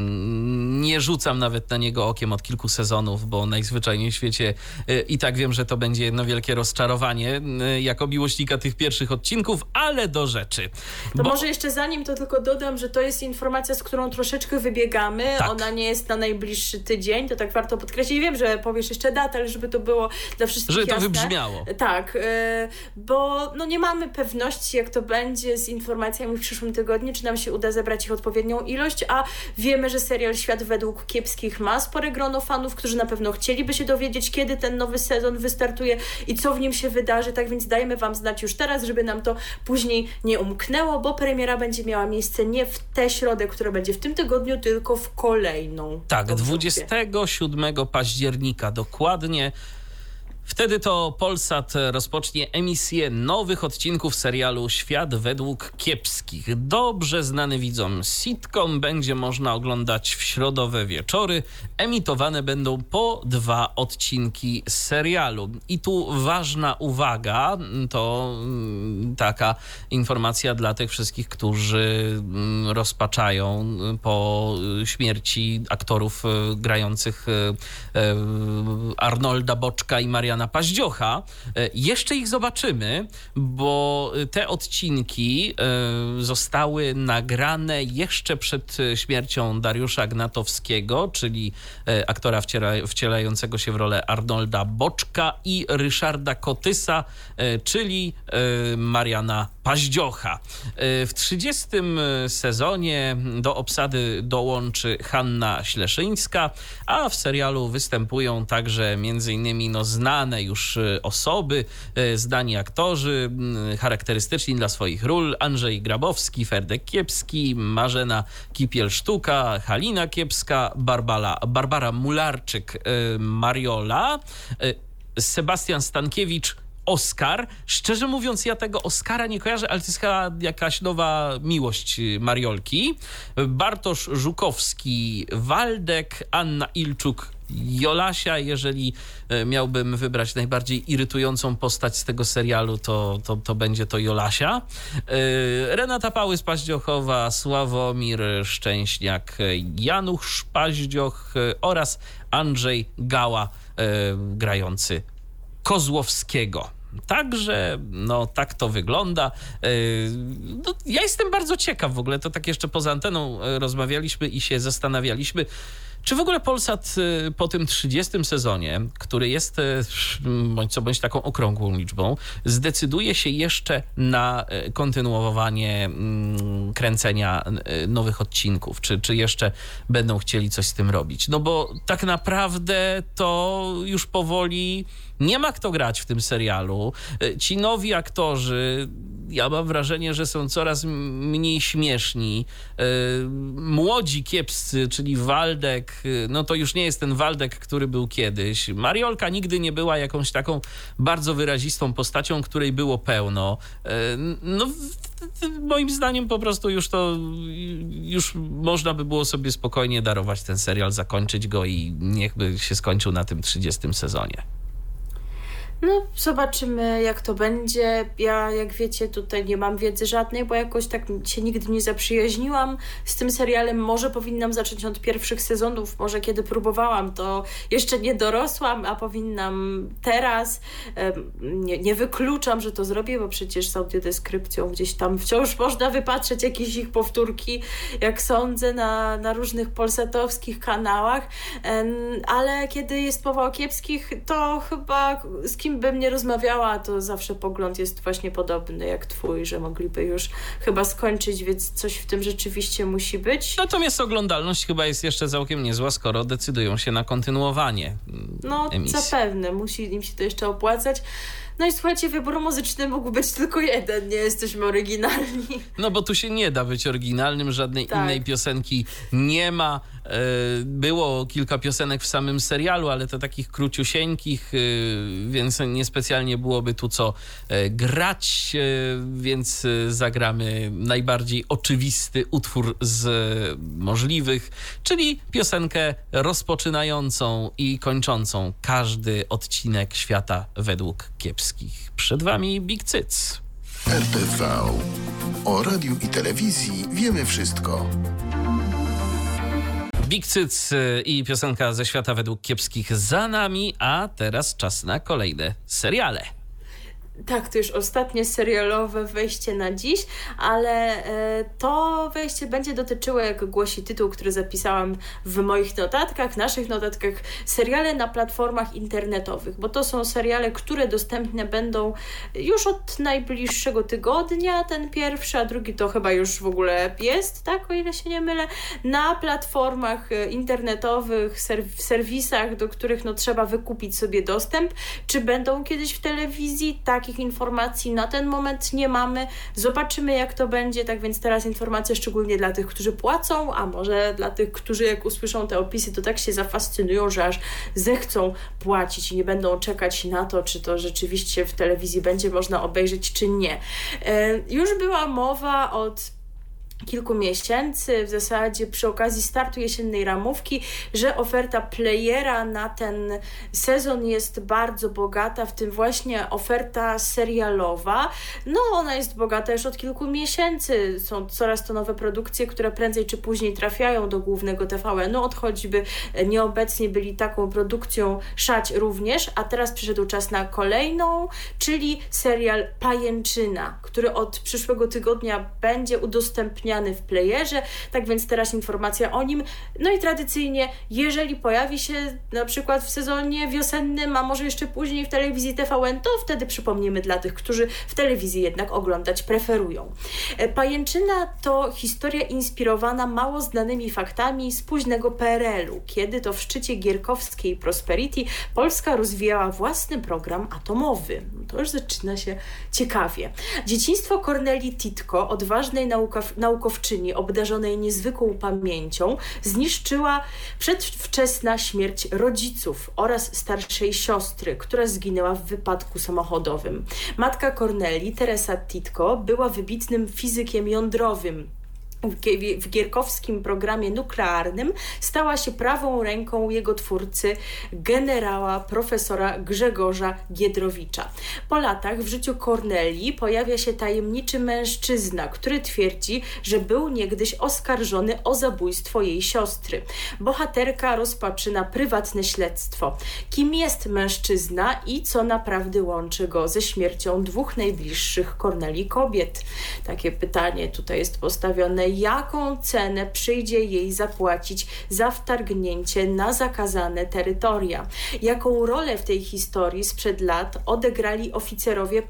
nie rzucam nawet na niego okiem od kilku sezonów, bo najzwyczajniej w świecie i tak wiem, że to będzie jedno wielkie rozczarowanie rozczarowanie y, jako miłośnika tych pierwszych odcinków, ale do rzeczy. To bo... może jeszcze zanim to tylko dodam, że to jest informacja, z którą troszeczkę wybiegamy. Tak. Ona nie jest na najbliższy tydzień, to tak warto podkreślić. Wiem, że powiesz jeszcze datę, ale żeby to było dla wszystkich Żeby jasne. to wybrzmiało. Tak, y, bo no nie mamy pewności, jak to będzie z informacjami w przyszłym tygodniu, czy nam się uda zebrać ich odpowiednią ilość, a wiemy, że serial Świat według kiepskich ma spore grono fanów, którzy na pewno chcieliby się dowiedzieć, kiedy ten nowy sezon wystartuje i co w nim się wydarzy, tak więc dajmy Wam znać już teraz, żeby nam to później nie umknęło, bo premiera będzie miała miejsce nie w tę środę, która będzie w tym tygodniu, tylko w kolejną. Tak, 27 października dokładnie. Wtedy to Polsat rozpocznie emisję nowych odcinków serialu Świat według kiepskich. Dobrze znany widzom sitcom będzie można oglądać w środowe wieczory. Emitowane będą po dwa odcinki serialu. I tu ważna uwaga, to mm, taka informacja dla tych wszystkich, którzy mm, rozpaczają po śmierci aktorów e, grających e, Arnolda Boczka i Mariana Mariana Paździocha. E, jeszcze ich zobaczymy, bo te odcinki e, zostały nagrane jeszcze przed śmiercią Dariusza Gnatowskiego, czyli e, aktora wcielającego się w rolę Arnolda Boczka i Ryszarda Kotysa, czyli Mariana Paździocha. W 30 sezonie do obsady dołączy Hanna Śleszyńska, a w serialu występują także m.in. no znane znane już e, osoby, e, zdani aktorzy, charakterystyczni dla swoich ról. Andrzej Grabowski, Ferdek Kiepski, Marzena Kipiel-Sztuka, Halina Kiepska, Barbara, Barbara Mularczyk, e, Sebastian Stankiewicz, Oscar. Szczerze mówiąc, ja tego Oscara nie kojarzę, ale to jest chyba jakaś nowa miłość Mariolki. Bartosz Żukowski, Waldek, Anna Ilczuk, Jolasia, jeżeli e, miałbym wybrać najbardziej irytującą postać z tego serialu, to, to, to będzie to Jolasia. E, Renata Pałys-Paździochowa, Sławomir Szczęśniak, Janusz Paździoch e, oraz Andrzej Gała grający Kozłowskiego. Także, no tak to wygląda. No, ja jestem bardzo ciekaw w ogóle, to tak jeszcze poza anteną rozmawialiśmy i się zastanawialiśmy, czy w ogóle Polsat y, po tym 30 sezonie, który jest y, bądź co bądź taką okrągłą liczbą, zdecyduje się jeszcze na y, kontynuowanie mm, kręcenia nowych odcinków? Czy, czy jeszcze będą chcieli coś z tym robić? No bo tak naprawdę to już powoli nie ma kto grać w tym serialu. Ci nowi aktorzy, ja mam wrażenie, że są coraz mniej śmieszni. Młodzi kiepscy, czyli Waldek, Y, no to już nie jest ten Waldek, który był kiedyś. Mariolka nigdy nie była jakąś taką bardzo wyrazistą postacią, której było pełno. Y, no moim zdaniem po prostu już to już można by było sobie spokojnie darować ten serial, zakończyć go i niechby się skończył na tym 30 sezonie. No, zobaczymy, jak to będzie. Ja, jak wiecie, tutaj nie mam wiedzy żadnej, bo jakoś tak się nigdy nie zaprzyjaźniła z tym serialem. Może powinnam zacząć od pierwszych sezonów, może kiedy próbowałam, to jeszcze nie dorosłam, a powinnam teraz. Nie, nie wykluczam, że to zrobię, bo przecież z audiodeskrypcją gdzieś tam wciąż można wypatrzeć jakieś ich powtórki, jak sądzę, na, na różnych polsatowskich kanałach. Ale kiedy jest mowa kiepskich, to chyba z kim bym nie rozmawiała, to zawsze pogląd jest właśnie podobny jak twój, że mogliby już chyba skończyć, więc coś w tym rzeczywiście musi być. Natomiast oglądalność chyba jest jeszcze całkiem niezła, skoro decydują się na kontynuowanie No, emisji. zapewne. Musi im się to jeszcze opłacać. No i słuchajcie, wybór muzyczny mógł być tylko jeden, nie jesteśmy oryginalni. No bo tu się nie da być oryginalnym, żadnej tak. innej piosenki nie ma. E, było kilka piosenek w samym serialu, ale to takich króciusieńkich, e, więc niespecjalnie byłoby tu co e, grać, więc zagramy najbardziej oczywisty utwór z możliwych, czyli piosenkę rozpoczynającą i kończącą każdy odcinek świata według kiepskich. Przed wami Big Cyc. RTV. O radiu i telewizji wiemy wszystko. Big Cyc y, i piosenka ze świata według kiepskich za nami, a teraz czas na kolejne seriale. Tak, to już ostatnie serialowe wejście na dziś, ale e, to wejście będzie dotyczyło, jak głosi tytuł, który zapisałam w moich notatkach, naszych notatkach, seriale na platformach internetowych, bo to są seriale, które dostępne będą już od najbliższego tygodnia, ten pierwszy, a drugi to chyba już w ogóle jest, tak, o ile się nie mylę, na platformach e, internetowych, w serwisach, do których no, trzeba wykupić sobie dostęp, czy będą kiedyś w telewizji, tak takich informacji na ten moment nie mamy. Zobaczymy, jak to będzie. Tak więc teraz informacja szczególnie dla tych, którzy płacą, a może dla tych, którzy jak usłyszą te opisy, to tak się zafascynują, że aż zechcą płacić i nie będą czekać na to, czy to rzeczywiście w telewizji będzie można obejrzeć, czy nie. E, już była mowa od kilku miesięcy, w zasadzie przy okazji startu jesiennej ramówki, że oferta playera na ten sezon jest bardzo bogata, w tym właśnie oferta serialowa. No, ona jest bogata już od kilku miesięcy. Są coraz to nowe produkcje, które prędzej czy później trafiają do głównego TVN-u. Od choćby nieobecnie byli taką produkcją Szać również, a teraz przyszedł czas na kolejną, czyli serial Pajęczyna, który od przyszłego tygodnia będzie udostępniany w playerze, tak więc teraz informacja o nim. No i tradycyjnie, jeżeli pojawi się na przykład w sezonie wiosennym, a może jeszcze później w telewizji TVN, to wtedy przypomnimy dla tych, którzy w telewizji jednak oglądać preferują. E, Pajęczyna to historia inspirowana mało znanymi faktami z późnego PRL-u, kiedy to w szczycie gierkowskiej Prosperity Polska rozwijała własny program atomowy. To już zaczyna się ciekawie. Dzieciństwo Corneli Titko, odważnej naukow naukowczyni obdarzonej niezwykłą pamięcią zniszczyła przedwczesna śmierć rodziców oraz starszej siostry, która zginęła w wypadku samochodowym. Matka Corneli, Teresa Titko, była wybitnym fizykiem jądrowym, w gierkowskim programie nuklearnym stała się prawą ręką jego twórcy, generała profesora Grzegorza Giedrowicza. Po latach w życiu Korneli pojawia się tajemniczy mężczyzna, który twierdzi, że był niegdyś oskarżony o zabójstwo jej siostry. Bohaterka rozpoczyna prywatne śledztwo. Kim jest mężczyzna i co naprawdę łączy go ze śmiercią dwóch najbliższych Korneli kobiet? Takie pytanie tutaj jest postawione jaką cenę przyjdzie jej zapłacić za wtargnięcie na zakazane terytoria. Jaką rolę w tej historii sprzed lat odegrali oficerowie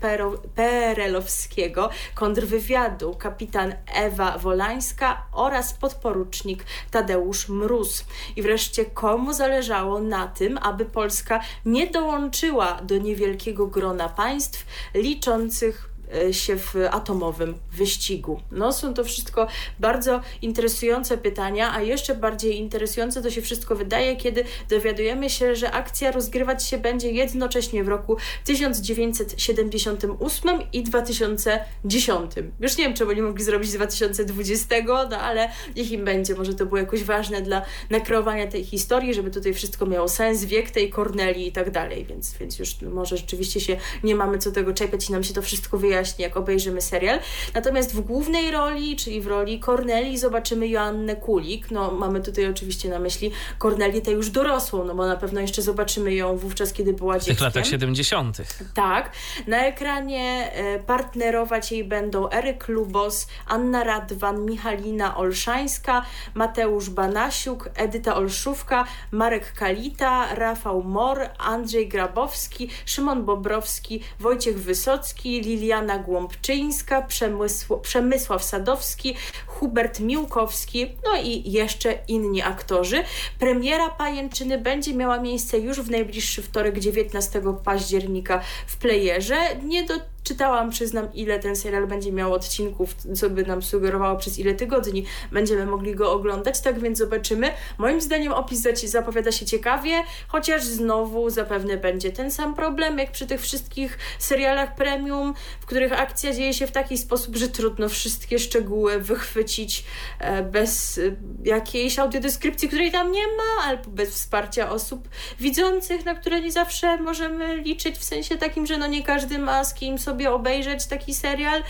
PRL-owskiego kontrwywiadu, kapitan Ewa Wolańska oraz podporucznik Tadeusz Mróz. I wreszcie komu zależało na tym, aby Polska nie dołączyła do niewielkiego grona państw liczących się w atomowym wyścigu? No są to wszystko bardzo interesujące pytania, a jeszcze bardziej interesujące to się wszystko wydaje, kiedy dowiadujemy się, że akcja rozgrywać się będzie jednocześnie w roku 1978 i 2010. Już nie wiem, czemu nie mogli zrobić 2020, no ale niech im będzie. Może to było jakoś ważne dla nakreowania tej historii, żeby tutaj wszystko miało sens, wiek tej Korneli i tak dalej, więc, więc już może rzeczywiście się nie mamy co tego czepiać i nam się to wszystko wyjaśni, jak obejrzymy serial. Natomiast w głównej roli, czyli w roli Korneli zobaczymy Joannę Kulik. No mamy tutaj oczywiście na myśli Kornelię tę już dorosłą, no bo na pewno jeszcze zobaczymy ją wówczas, kiedy była dzieckiem. W tych latach 70. Tak. Na ekranie e, partnerować jej będą Eryk Lubos, Anna Radwan, Michalina Olszańska, Mateusz Banasiuk, Edyta Olszówka, Marek Kalita, Rafał Mor, Andrzej Grabowski, Szymon Bobrowski, Wojciech Wysocki, Liliana Głąbczyńska, Przemysł, Przemysław Sadowski, Hubert Miłkowski, no i jeszcze inni aktorzy. Premiera Pajęczyny będzie miała miejsce już w najbliższy wtorek 19 października w playerze. Nie do czytałam, przyznam, ile ten serial będzie miał odcinków, co by nam sugerowało przez ile tygodni będziemy mogli go oglądać, tak więc zobaczymy. Moim zdaniem opis zapowiada się ciekawie, chociaż znowu zapewne będzie ten sam problem, jak przy tych wszystkich serialach premium, w których akcja dzieje się w taki sposób, że trudno wszystkie szczegóły wychwycić e, bez e, jakiejś audiodeskrypcji, której tam nie ma, albo bez wsparcia osób widzących, na które nie zawsze możemy liczyć, w sensie takim, że no nie każdy ma z kim sobie sobie obejrzeć taki serial,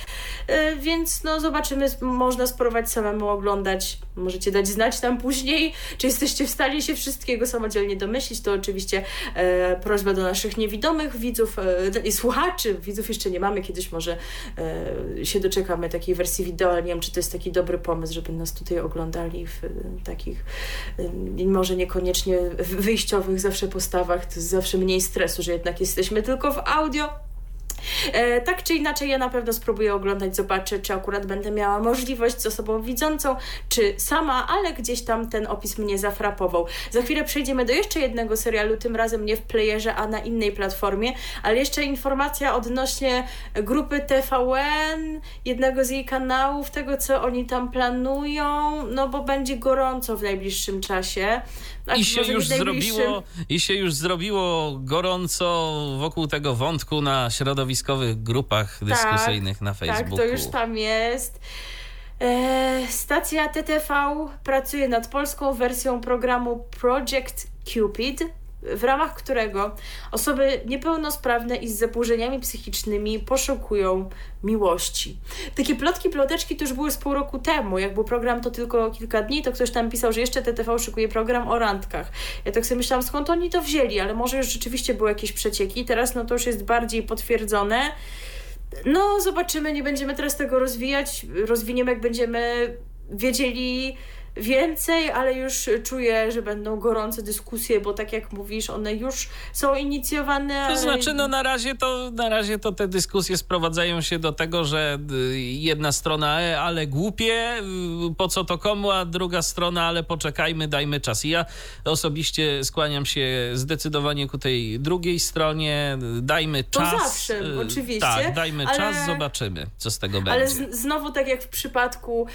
e, więc no zobaczymy, można spróbować samemu oglądać. Możecie dać znać tam później, czy jesteście w stanie się wszystkiego samodzielnie domyślić. To oczywiście e, prośba do naszych niewidomych widzów e, i słuchaczy. Widzów jeszcze nie mamy, kiedyś może się doczekamy takiej wersji wideo, ale nie wiem, czy to jest taki dobry pomysł, żeby nas tutaj oglądali w takich może niekoniecznie wyjściowych zawsze postawach. To jest zawsze mniej stresu, że jednak jesteśmy tylko w audio. E, tak czy inaczej, ja na pewno spróbuję oglądać, zobaczę, czy akurat będę miała możliwość z osobą widzącą, czy sama, ale gdzieś tam ten opis mnie zafrapował. Za chwilę przejdziemy do jeszcze jednego serialu, tym razem nie w playerze, a na innej platformie, ale jeszcze informacja odnośnie grupy TVN, jednego z jej kanałów, tego co oni tam planują, no bo będzie gorąco w najbliższym czasie. Tak, I się już zrobiło, i się już zrobiło gorąco wokół tego wątku na środowiskowych grupach tak, dyskusyjnych na Facebooku. Tak, to już tam jest. E, stacja TTV pracuje nad polską wersją programu Project Cupid w ramach którego osoby niepełnosprawne i z zaburzeniami psychicznymi poszukują miłości. Takie plotki, ploteczki to już były z pół roku temu. Jak był program to tylko kilka dni, to ktoś tam pisał, że jeszcze TTV szykuje program o randkach. Ja tak sobie myślałam, skąd oni to wzięli, ale może już rzeczywiście były jakieś przecieki. Teraz no to już jest bardziej potwierdzone. No, zobaczymy, nie będziemy teraz tego rozwijać. Rozwiniemy, jak będziemy wiedzieli więcej, ale już czuję, że będą gorące dyskusje, bo tak jak mówisz, one już są inicjowane. To znaczy, no na razie to, na razie to te dyskusje sprowadzają się do tego, że y, jedna strona, e, ale głupie, y, po co to komu, a druga strona, ale poczekajmy, dajmy czas. I ja osobiście skłaniam się zdecydowanie ku tej drugiej stronie, dajmy czas. To zawsze, y, oczywiście. Tak, dajmy ale... czas, zobaczymy, co z tego ale będzie. Ale znowu, tak jak w przypadku,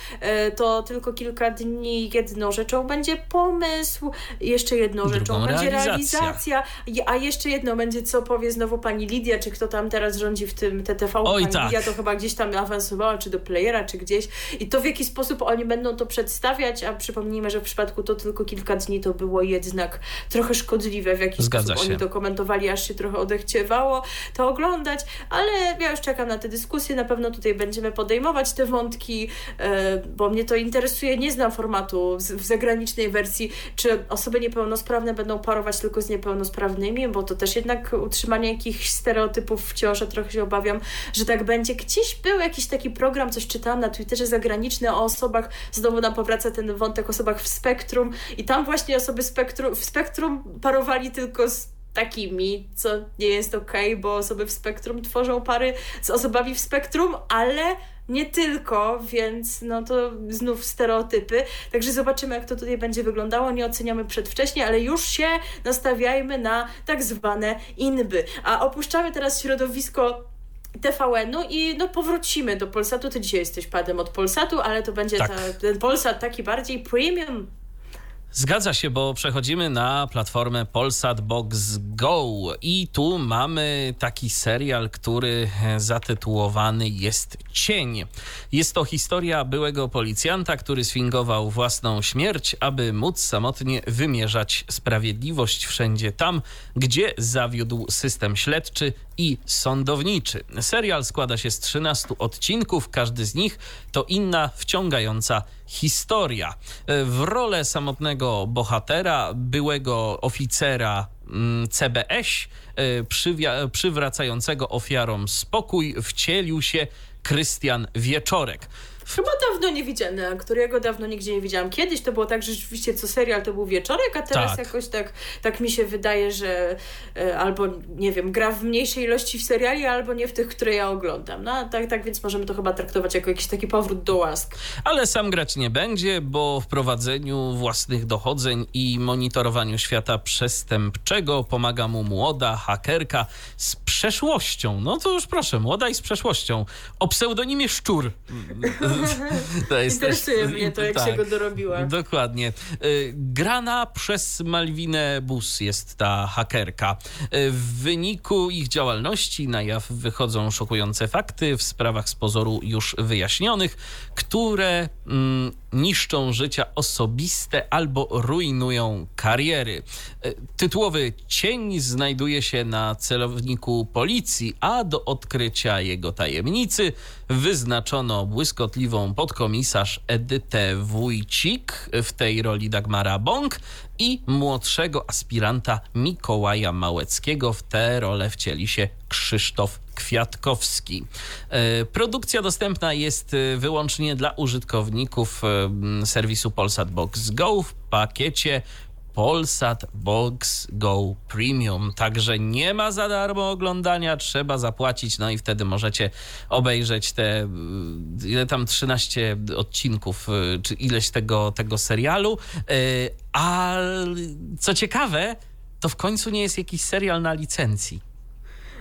to tylko kilka dni jedną rzeczą będzie pomysł, jeszcze jedną Drugą rzeczą będzie realizacja, a jeszcze jedno będzie, co powie znowu pani Lidia, czy kto tam teraz rządzi w tym TTV. Oj, pani tak. Lidia to chyba gdzieś tam awansowała, czy do playera, czy gdzieś. I to w jaki sposób oni będą to przedstawiać, a przypomnijmy, że w przypadku to tylko kilka dni to było jednak trochę szkodliwe, w jaki Zgadza sposób się. oni to komentowali, aż się trochę odechciewało to oglądać, ale ja już czekam na te dyskusje, na pewno tutaj będziemy podejmować te wątki, e, bo mnie to interesuje, nie znam formatu formatu w zagranicznej wersji, czy osoby niepełnosprawne będą parować tylko z niepełnosprawnymi, bo to też jednak utrzymanie jakichś stereotypów wciąż, a trochę się obawiam, że tak będzie. Gdzieś był jakiś taki program, coś czytałam na Twitterze zagraniczny o osobach, znowu nam powraca ten wątek osobach w spektrum i tam właśnie osoby spektrum, w spektrum parowali tylko z takimi, co nie jest okej, okay, bo osoby w spektrum tworzą pary z osobami w spektrum, ale nie tylko, więc no to znów stereotypy. Także zobaczymy, jak to tutaj będzie wyglądało. Nie oceniamy przedwcześnie, ale już się nastawiajmy na tak zwane inby. A opuszczamy teraz środowisko TVN-u i no powrócimy do Polsatu. Ty dzisiaj jesteś padem od Polsatu, ale to będzie Tak. ta, ten Polsat taki bardziej premium. Zgadza się, bo przechodzimy na platformę Polsat Box Go i tu mamy taki serial, który zatytułowany jest Cień. Jest to historia byłego policjanta, który sfingował własną śmierć, aby móc samotnie wymierzać sprawiedliwość wszędzie tam, gdzie zawiódł system śledczy i sądowniczy. Serial składa się z 13 odcinków, każdy z nich to inna wciągająca historia. W rolę samotnego bohatera, byłego oficera mm, y, przywia- przywracającego ofiarom spokój, wcielił się Krystian Wieczorek. Chyba dawno nie widziany aktor, ja go dawno nigdzie nie widziałam. Kiedyś to było tak, że rzeczywiście co serial to był wieczorek, a teraz Tak. jakoś tak, tak mi się wydaje, że e, albo, nie wiem, gra w mniejszej ilości w seriali, albo nie w tych, które ja oglądam. No tak, tak więc możemy to chyba traktować jako jakiś taki powrót do łask. Ale sam grać nie będzie, bo w prowadzeniu własnych dochodzeń i monitorowaniu świata przestępczego pomaga mu młoda hakerka z przeszłością. No to już proszę, młoda i z przeszłością. O pseudonimie Szczur. To jest Interesuje też- mnie to, jak tak. się go dorobiła. Dokładnie. Y, Grana przez Malwinę Bus jest ta hakerka. Y, W wyniku ich działalności na jaw wychodzą szokujące fakty w sprawach z pozoru już wyjaśnionych, które mm, niszczą życia osobiste albo rujnują kariery. Y, Tytułowy cień znajduje się na celowniku policji, a do odkrycia jego tajemnicy wyznaczono błyskotliwą podkomisarz Edytę Wójcik, w tej roli Dagmara Bąk i młodszego aspiranta Mikołaja Małeckiego. W tę rolę wcieli się Krzysztof Kwiatkowski. E, Produkcja dostępna jest e, wyłącznie dla użytkowników e, serwisu Polsat Box Go w pakiecie Polsat Box Go Premium. Także nie ma za darmo oglądania, trzeba zapłacić, no i wtedy możecie obejrzeć te, y, ile tam 13 odcinków, y, czy ileś tego, tego serialu. Y, A co ciekawe, to w końcu nie jest jakiś serial na licencji.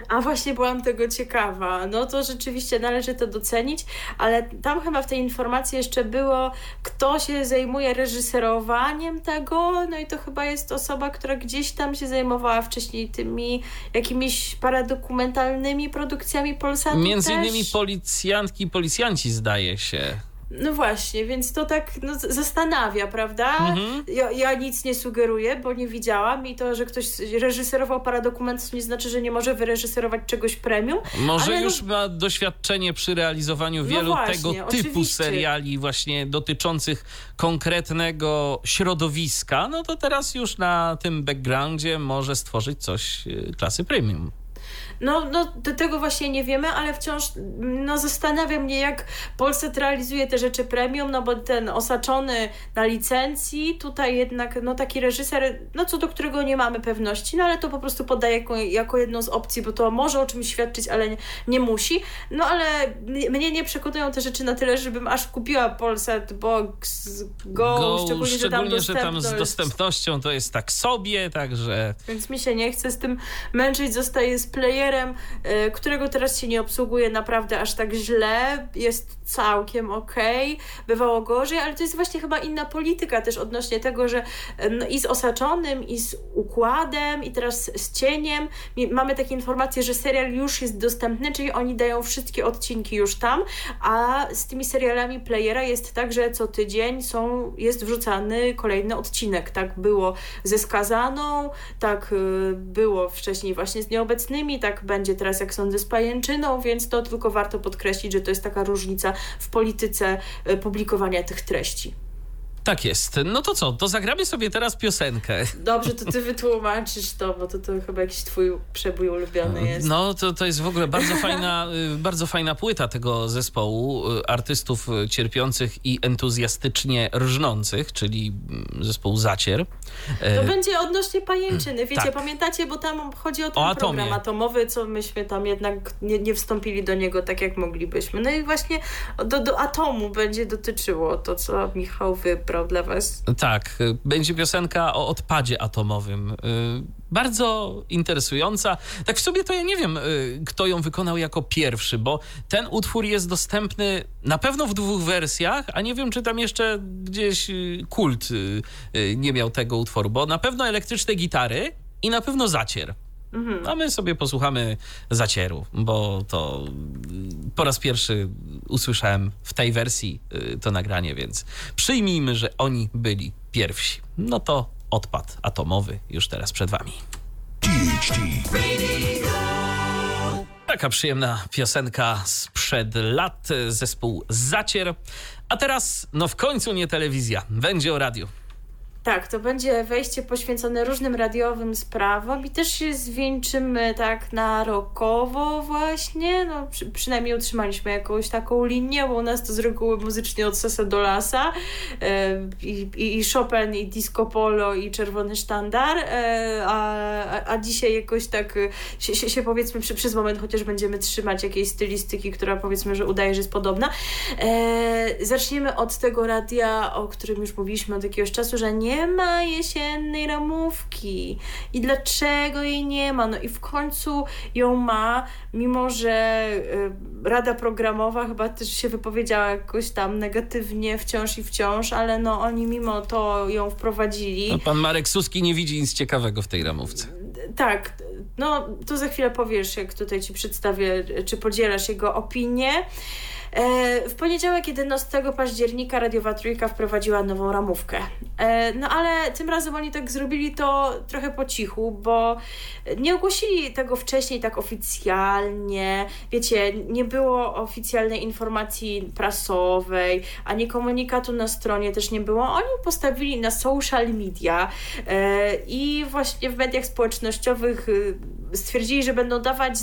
A właśnie byłam tego ciekawa. No to rzeczywiście należy to docenić, ale tam chyba w tej informacji jeszcze było, kto się zajmuje reżyserowaniem tego, no i to chyba jest osoba, która gdzieś tam się zajmowała wcześniej tymi jakimiś paradokumentalnymi produkcjami Polsatu Między też. innymi policjantki i policjanci zdaje się. No właśnie, więc to tak no, zastanawia, prawda? Mhm. Ja, ja nic nie sugeruję, bo nie widziałam i to, że ktoś reżyserował paradokument, to nie znaczy, że nie może wyreżyserować czegoś premium. Może Ale no- już ma doświadczenie przy realizowaniu No wielu właśnie, tego typu oczywiście. seriali właśnie dotyczących konkretnego środowiska, no to teraz już na tym backgroundzie może stworzyć coś y, klasy premium. No, no do tego właśnie nie wiemy, ale wciąż no, zastanawia mnie, jak Polsat realizuje te rzeczy premium, no bo ten osaczony na licencji, tutaj jednak no taki reżyser, no co do którego nie mamy pewności, no ale to po prostu podaje jako, jako jedną z opcji, bo to może o czymś świadczyć, ale nie, nie musi. No ale mnie nie przekonują te rzeczy na tyle, żebym aż kupiła Polsat Box Go, szczególnie, że tam że tam z dostępnością to jest tak sobie, także więc mi się nie chce z tym męczyć, zostaję z playerem, y, którego teraz się nie obsługuje naprawdę aż tak źle, jest całkiem okej, bywało gorzej, ale to jest właśnie chyba inna polityka też odnośnie tego, że y, no, i z osaczonym, i z układem, i teraz z cieniem mamy takie informacje, że serial już jest dostępny, czyli oni dają wszystkie odcinki już tam, a z tymi serialami playera jest tak, że co tydzień są, jest wrzucany kolejny odcinek. Tak było ze Skazaną, tak y, było wcześniej właśnie z Nieobecnymi, tak będzie teraz jak sądzę z Pajęczyną, więc to tylko warto podkreślić, że to jest taka różnica w polityce y, publikowania tych treści. Tak jest. No to co, to zagramy sobie teraz piosenkę. Dobrze, to ty wytłumaczysz to, bo to, to chyba jakiś twój przebój ulubiony jest. No to, to jest w ogóle bardzo fajna, y, bardzo fajna płyta tego zespołu y, artystów y, cierpiących i entuzjastycznie rżnących, czyli mm, zespół Zacier. To będzie odnośnie pajęczyny. Wiecie, Tak. pamiętacie, bo tam chodzi o ten O program atomowy, co myśmy tam jednak nie, nie wstąpili do niego tak, jak moglibyśmy. No i właśnie do, do atomu będzie dotyczyło to, co Michał wybrał dla was. Tak, y, będzie piosenka o odpadzie atomowym. Y, bardzo interesująca. Tak w sobie to ja nie wiem, y, kto ją wykonał jako pierwszy, bo ten utwór jest dostępny na pewno w dwóch wersjach, a nie wiem, czy tam jeszcze gdzieś kult nie miał tego utworu, bo na pewno elektryczne gitary i na pewno zacier. Mhm. A my sobie posłuchamy zacieru, bo to po raz pierwszy usłyszałem w tej wersji to nagranie, więc przyjmijmy, że oni byli pierwsi. No to odpad atomowy już teraz przed Wami. Taka przyjemna piosenka sprzed lat, zespół Zacier. A teraz, no w końcu nie telewizja, będzie o radiu. Tak, to będzie wejście poświęcone różnym radiowym sprawom i też się zwieńczymy tak na rokowo właśnie, no przy, przynajmniej utrzymaliśmy jakąś taką linię, bo u nas to z reguły muzycznie od sesa do lasa. E, i, i, Chopin, i disco polo, i czerwony sztandar, e, a, a dzisiaj jakoś tak się, się, się powiedzmy przy, przez moment chociaż będziemy trzymać jakiejś stylistyki, która powiedzmy, że udaje, że jest podobna. E, zaczniemy od tego radia, o którym już mówiliśmy od jakiegoś czasu, że nie nie ma jesiennej ramówki. I dlaczego jej nie ma? No i w końcu ją ma, mimo że y, Rada Programowa chyba też się wypowiedziała jakoś tam negatywnie wciąż i wciąż, ale no oni mimo to ją wprowadzili. No, pan Marek Suski nie widzi nic ciekawego w tej ramówce. Tak, no to za chwilę powiesz, jak tutaj ci przedstawię, czy podzielasz jego opinię. E, w poniedziałek 11 października Radiowa Trójka wprowadziła nową ramówkę. E, no ale tym razem oni tak zrobili to trochę po cichu, bo nie ogłosili tego wcześniej tak oficjalnie. Wiecie, nie było oficjalnej informacji prasowej, ani komunikatu na stronie też nie było. Oni postawili na social media e, i właśnie w mediach społecznościowych y, stwierdzili, że będą dawać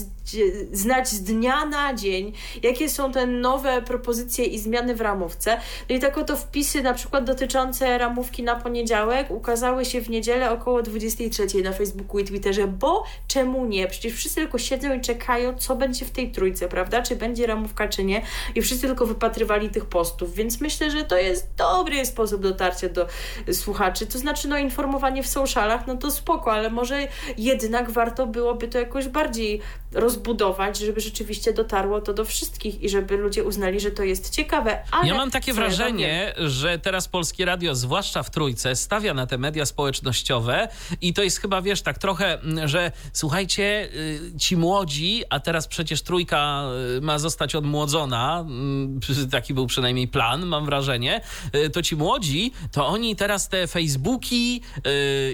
znać z dnia na dzień, jakie są te nowe propozycje i zmiany w ramówce. No i tak oto wpisy na przykład dotyczące ramówki na poniedziałek ukazały się w niedzielę około 23 na Facebooku i Twitterze, bo czemu nie? Przecież wszyscy tylko siedzą i czekają, co będzie w tej trójce, prawda? Czy będzie ramówka, czy nie? I wszyscy tylko wypatrywali tych postów, więc myślę, że to jest dobry sposób dotarcia do słuchaczy. To znaczy, no informowanie w socialach, no to spoko, ale może jednak warto byłoby to jakoś bardziej rozbudować, żeby rzeczywiście dotarło to do wszystkich i żeby ludzie uznali, że to jest ciekawe. Ale ja mam takie wrażenie, ja że teraz Polskie Radio, zwłaszcza w Trójce, stawia na te media społecznościowe i to jest chyba, wiesz, tak trochę, że słuchajcie, y, ci młodzi, a teraz przecież Trójka y, ma zostać odmłodzona, y, taki był przynajmniej plan, mam wrażenie, to ci młodzi, to oni teraz te Facebooki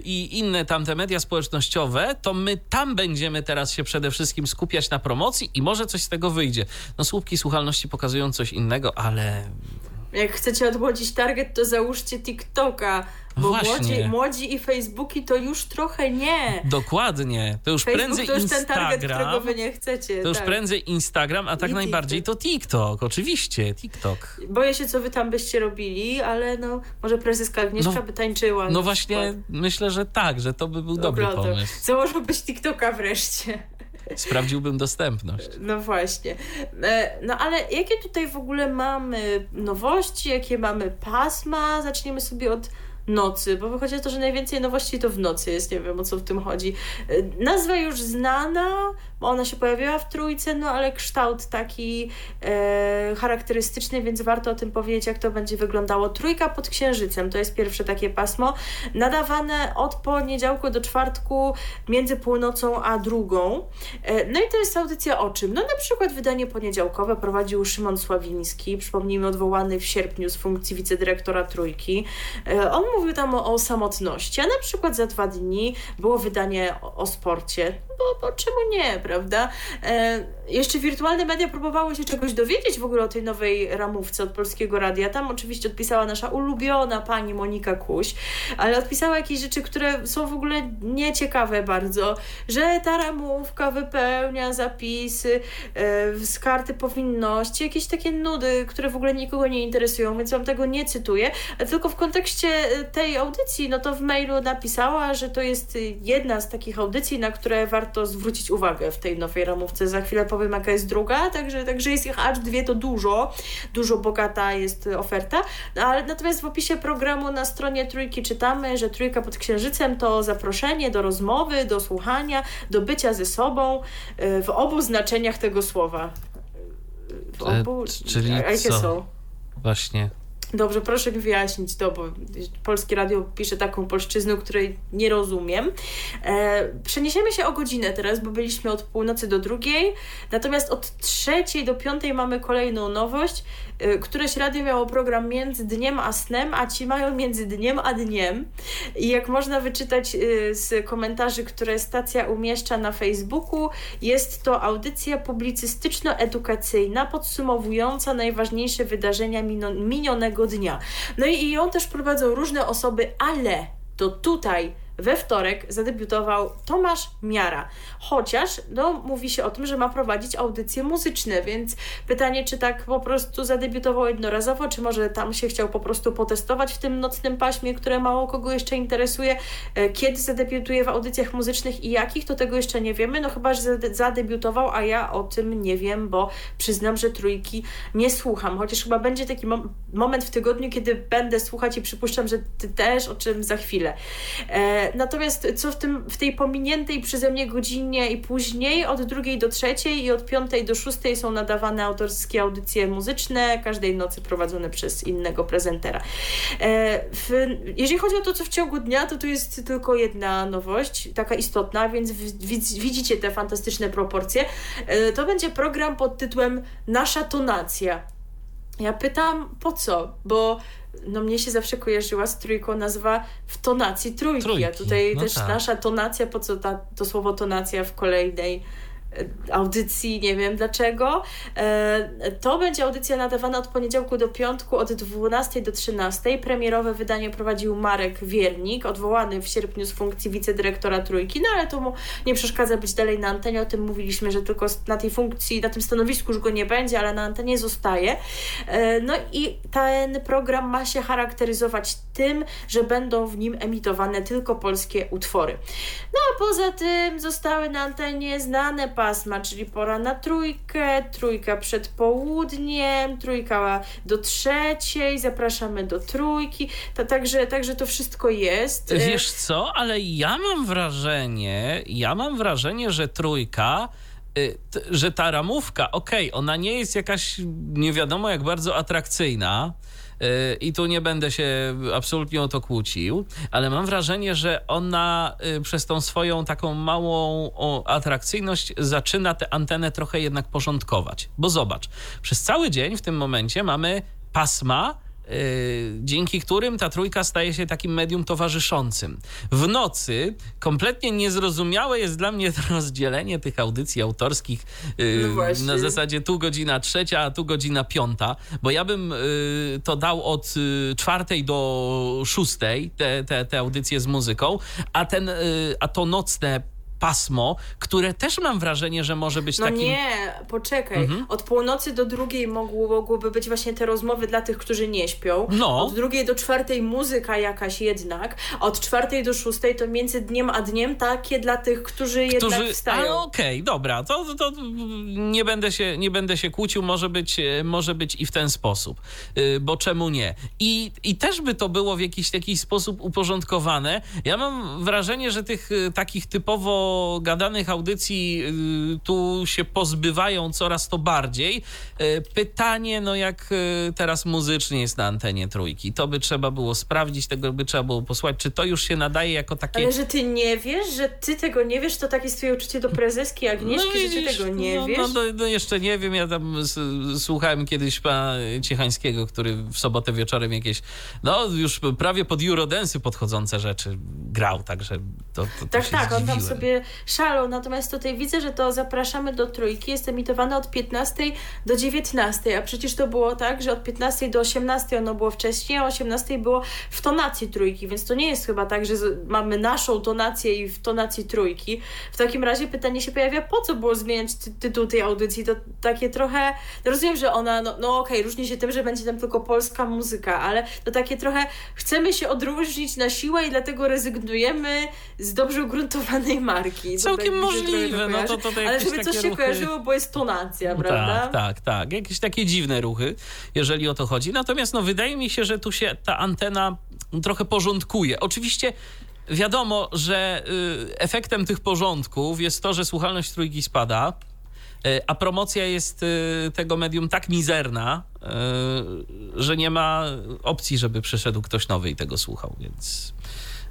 i inne tamte media społecznościowe, to my tam będziemy teraz się przede wszystkim skupiać na promocji i może coś z tego wyjdzie. No słupki słuchalności pokazują coś innego, ale... Jak chcecie odmłodzić target, to załóżcie TikToka bo młodzi, młodzi i Facebooki to już trochę nie. Dokładnie. To już Facebook prędzej to już Instagram. ten target, którego wy nie chcecie. To już tak. prędzej Instagram, a tak I najbardziej TikTok. to TikTok. Oczywiście, TikTok. Boję się, co wy tam byście robili, ale no, może prezeska Agnieszka no, by tańczyła. No właśnie, przykład. myślę, że tak, że to by był dobry pomysł. Założyłbyś TikToka wreszcie. Sprawdziłbym dostępność. No właśnie. E, no ale jakie tutaj w ogóle mamy nowości, jakie mamy pasma? Zaczniemy sobie od nocy, bo wychodzi to, że najwięcej nowości to w nocy jest, nie wiem o co w tym chodzi. E, nazwa już znana, bo ona się pojawiła w trójce, no ale kształt taki e, charakterystyczny, więc warto o tym powiedzieć, jak to będzie wyglądało. Trójka pod księżycem to jest pierwsze takie pasmo, nadawane od poniedziałku do czwartku między północą a drugą. E, no i to jest audycja o czym? No na przykład wydanie poniedziałkowe prowadził Szymon Sławiński, przypomnijmy odwołany w sierpniu z funkcji wicedyrektora Trójki. E, on mówił tam o, o, samotności, a na przykład za dwa dni było wydanie o, o sporcie, bo, bo czemu nie, prawda? E, jeszcze wirtualne media próbowały się czegoś dowiedzieć w ogóle o tej nowej ramówce od Polskiego Radia. Tam oczywiście odpisała nasza ulubiona pani Monika Kuś, ale odpisała jakieś rzeczy, które są w ogóle nieciekawe bardzo, że ta ramówka wypełnia zapisy e, z karty powinności, jakieś takie nudy, które w ogóle nikogo nie interesują, więc wam tego nie cytuję, tylko w kontekście tej audycji, no to w mailu napisała, że to jest jedna z takich audycji, na które warto zwrócić uwagę w tej nowej ramówce. Za chwilę powiem, jaka jest druga, także, także jest ich aż dwie, to dużo, dużo bogata jest oferta. No, ale natomiast w opisie programu na stronie Trójki czytamy, że Trójka pod Księżycem to zaproszenie do rozmowy, do słuchania, do bycia ze sobą y, w obu znaczeniach tego słowa. W E, obu, czyli a jakie co? są? Właśnie. Dobrze, proszę mi wyjaśnić to, bo Polskie Radio pisze taką polszczyzną, której nie rozumiem. E, przeniesiemy się o godzinę teraz, bo byliśmy od północy do drugiej, natomiast od trzeciej do piątej mamy kolejną nowość. E, któreś radio miało program między dniem a snem, a ci mają między dniem a dniem. I jak można wyczytać e, z komentarzy, które stacja umieszcza na Facebooku, jest to audycja publicystyczno-edukacyjna podsumowująca najważniejsze wydarzenia minionego dnia. No i ją też prowadzą różne osoby, ale to tutaj we wtorek zadebiutował Tomasz Miara. Chociaż no, mówi się o tym, że ma prowadzić audycje muzyczne, więc pytanie, czy tak po prostu zadebiutował jednorazowo, czy może tam się chciał po prostu potestować w tym nocnym paśmie, które mało kogo jeszcze interesuje. E, Kiedy zadebiutuje w audycjach muzycznych i jakich, to tego jeszcze nie wiemy. No chyba, że zade- zadebiutował, a ja o tym nie wiem, bo przyznam, że trójki nie słucham. Chociaż chyba będzie taki mom- moment w tygodniu, kiedy będę słuchać i przypuszczam, że ty też, o czym za chwilę. E, natomiast co w, tym, w tej pominiętej przeze mnie godzinie i później, od drugiej do trzeciej i od piątej do szóstej są nadawane autorskie audycje muzyczne, każdej nocy prowadzone przez innego prezentera. E, w, jeżeli chodzi o to, co w ciągu dnia, to tu jest tylko jedna nowość, taka istotna, więc widzicie te fantastyczne proporcje. E, to będzie program pod tytułem Nasza tonacja. Ja pytam, po co? Bo no mnie się zawsze kojarzyła z trójką nazwa w tonacji trójki, Trójki, a tutaj no też tak. nasza tonacja, po co ta, to słowo tonacja w kolejnej audycji, nie wiem dlaczego. E, To będzie audycja nadawana od poniedziałku do piątku od 12 do 13. Premierowe wydanie prowadził Marek Wiernik, odwołany w sierpniu z funkcji wicedyrektora Trójki, no ale to mu nie przeszkadza być dalej na antenie. O tym mówiliśmy, że tylko na tej funkcji, na tym stanowisku już go nie będzie, ale na antenie zostaje. E, No i ten program ma się charakteryzować tym, że będą w nim emitowane tylko polskie utwory. No a poza tym zostały na antenie znane pasma, czyli pora na trójkę, trójka przed południem, trójka do trzeciej, zapraszamy do trójki. To, także, także to wszystko jest. E, Wiesz co, ale ja mam wrażenie, ja mam wrażenie, że trójka, y, że ta ramówka, okej, ona nie jest jakaś nie wiadomo jak bardzo atrakcyjna. I tu nie będę się absolutnie o to kłócił, ale mam wrażenie, że ona y, przez tą swoją taką małą atrakcyjność zaczyna tę antenę trochę jednak porządkować. Bo zobacz, przez cały dzień w tym momencie mamy pasma, dzięki którym ta trójka staje się takim medium towarzyszącym. W nocy kompletnie niezrozumiałe jest dla mnie to rozdzielenie tych audycji autorskich yy, No na zasadzie tu godzina trzecia, a tu godzina piąta, bo ja bym yy, to dał od czwartej do szóstej, te, te, te audycje z muzyką, a, ten, a to nocne pasmo, które też mam wrażenie, że może być No takim... nie, poczekaj. Mhm. Od północy do drugiej mogło, mogłyby być właśnie te rozmowy dla tych, którzy nie śpią. No. Od drugiej do czwartej muzyka jakaś jednak. Od czwartej do szóstej to między dniem a dniem takie dla tych, którzy, jednak którzy. wstają. A, Okej, dobra, to, to, nie, będę się, nie będę się kłócił, może być, e, może być i w ten sposób, Y, bo czemu nie? I, I też by to było w jakiś taki sposób uporządkowane. Ja mam wrażenie, że tych y, takich typowo gadanych audycji y, tu się pozbywają coraz to bardziej. Y, Pytanie, no jak y, teraz muzycznie jest na antenie trójki, to by trzeba było sprawdzić, tego by trzeba było posłuchać, czy to już się nadaje jako takie... Ale że ty nie wiesz, że ty tego nie wiesz, to takie jest twoje uczucie do prezeski Agnieszki, że ty widzisz, tego nie no, wiesz. No, no, no jeszcze nie wiem, ja tam słuchałem kiedyś pana Ciechańskiego, który w sobotę wieczorem jakieś, no już prawie pod Eurodensy podchodzące rzeczy grał, także to, to, to Tak, tak, on tam zdziwiłem. sobie szalą. Natomiast tutaj widzę, że to zapraszamy do trójki jest emitowane od 15 do 19, a przecież to było tak, że od 15 do 18 ono było wcześniej, a 18 było w tonacji trójki, więc to nie jest chyba tak, że mamy naszą tonację i w tonacji trójki. W takim razie pytanie się pojawia, po co było zmieniać ty tytuł tej audycji? To takie trochę, rozumiem, że ona, no, no okej, okay, różni się tym, że będzie tam tylko polska muzyka, ale to takie trochę chcemy się odróżnić na siłę i dlatego rezygnujemy z dobrze ugruntowanej marki. Całkiem możliwe, no to, to, to Ale żeby coś się ruchy... kojarzyło, bo jest tonacja, no prawda? Tak, tak, tak. Jakieś takie dziwne ruchy, jeżeli o to chodzi. Natomiast no, wydaje mi się, że tu się ta antena trochę porządkuje. Oczywiście wiadomo, że y, efektem tych porządków jest to, że słuchalność trójki spada, y, a promocja jest y, tego medium tak mizerna, y, że nie ma opcji, żeby przyszedł ktoś nowy i tego słuchał, więc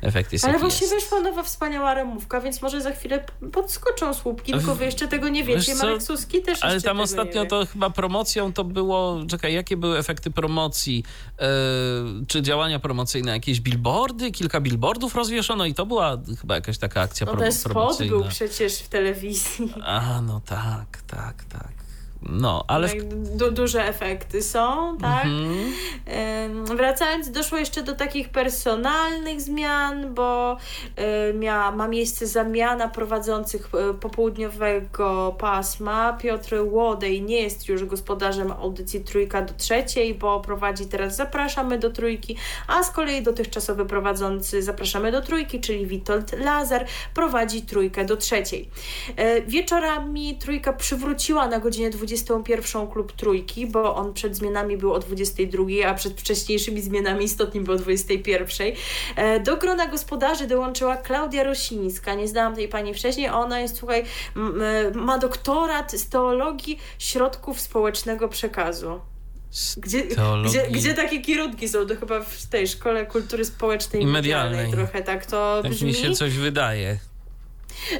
efekt jest Ale właśnie jest. wyszła nowa wspaniała remówka, więc może za chwilę podskoczą słupki, tylko wy jeszcze tego nie wiecie. Marek Suski też Ale tam ostatnio to chyba promocją to było, czekaj, jakie były efekty promocji? Yy, czy działania promocyjne? Jakieś billboardy? Kilka billboardów rozwieszono i to była chyba jakaś taka akcja no, ten promocyjna. spot był przecież w telewizji. A, no tak, tak, tak. No, ale. Du duże efekty są, tak? Mhm. Wracając, doszło jeszcze do takich personalnych zmian, bo y, miała, ma miejsce zamiana prowadzących y, popołudniowego pasma. Piotr Łodej nie jest już gospodarzem audycji Trójka do Trzeciej, bo prowadzi teraz Zapraszamy do Trójki, a z kolei dotychczasowy prowadzący Zapraszamy do Trójki, czyli Witold Lazar, prowadzi Trójkę do Trzeciej. Y, wieczorami Trójka przywróciła na godzinę 20 21 klub trójki, bo on przed zmianami był o 22, a przed wcześniejszymi zmianami istotnie był o 21. E, do grona gospodarzy dołączyła Klaudia Rosińska. Nie znałam tej pani wcześniej. Ona jest, słuchaj, e, ma doktorat z teologii środków społecznego przekazu. Gdzie, gdzie, gdzie, takie kierunki są? To chyba w tej szkole kultury społecznej i medialnej, medialnej trochę tak to tak brzmi. mi się coś wydaje.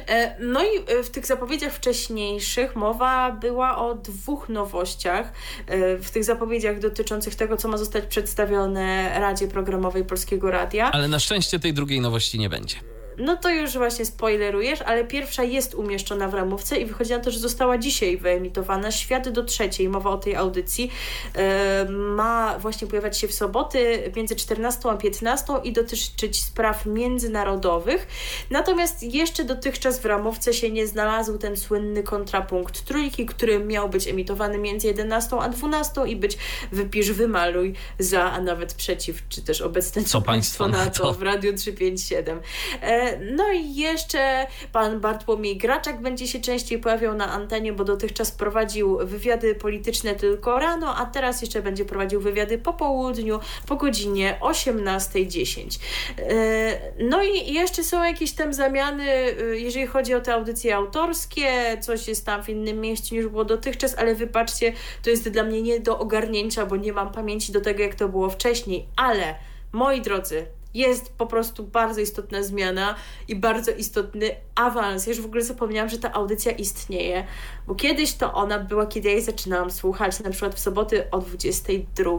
E, no i e, w tych zapowiedziach wcześniejszych mowa była o dwóch nowościach. E, w tych zapowiedziach dotyczących tego, co ma zostać przedstawione Radzie Programowej Polskiego Radia. Ale na szczęście tej drugiej nowości nie będzie no to już właśnie spoilerujesz, ale pierwsza jest umieszczona w ramówce i wychodzi na to, że została dzisiaj wyemitowana. Świat do trzeciej, mowa o tej audycji, e, ma właśnie pojawiać się w soboty między 14 a 15 i dotyczyć spraw międzynarodowych. Natomiast jeszcze dotychczas w ramówce się nie znalazł ten słynny kontrapunkt trójki, który miał być emitowany między 11 a 12 i być wypisz, wymaluj za, a nawet przeciw, czy też obecne co, państwo na to w Radiu 357. E, no i jeszcze pan Bartłomiej Graczak będzie się częściej pojawiał na antenie, bo dotychczas prowadził wywiady polityczne tylko rano, a teraz jeszcze będzie prowadził wywiady po południu, po godzinie 18.10. E, no i jeszcze są jakieś tam zamiany, e, jeżeli chodzi o te audycje autorskie, coś jest tam w innym miejscu niż było dotychczas, ale wybaczcie, to jest dla mnie nie do ogarnięcia, bo nie mam pamięci do tego, jak to było wcześniej, ale moi drodzy, jest po prostu bardzo istotna zmiana i bardzo istotny awans. Ja już w ogóle zapomniałam, że ta audycja istnieje, bo kiedyś to ona była, kiedy ja jej zaczynałam słuchać, na przykład w soboty o 22.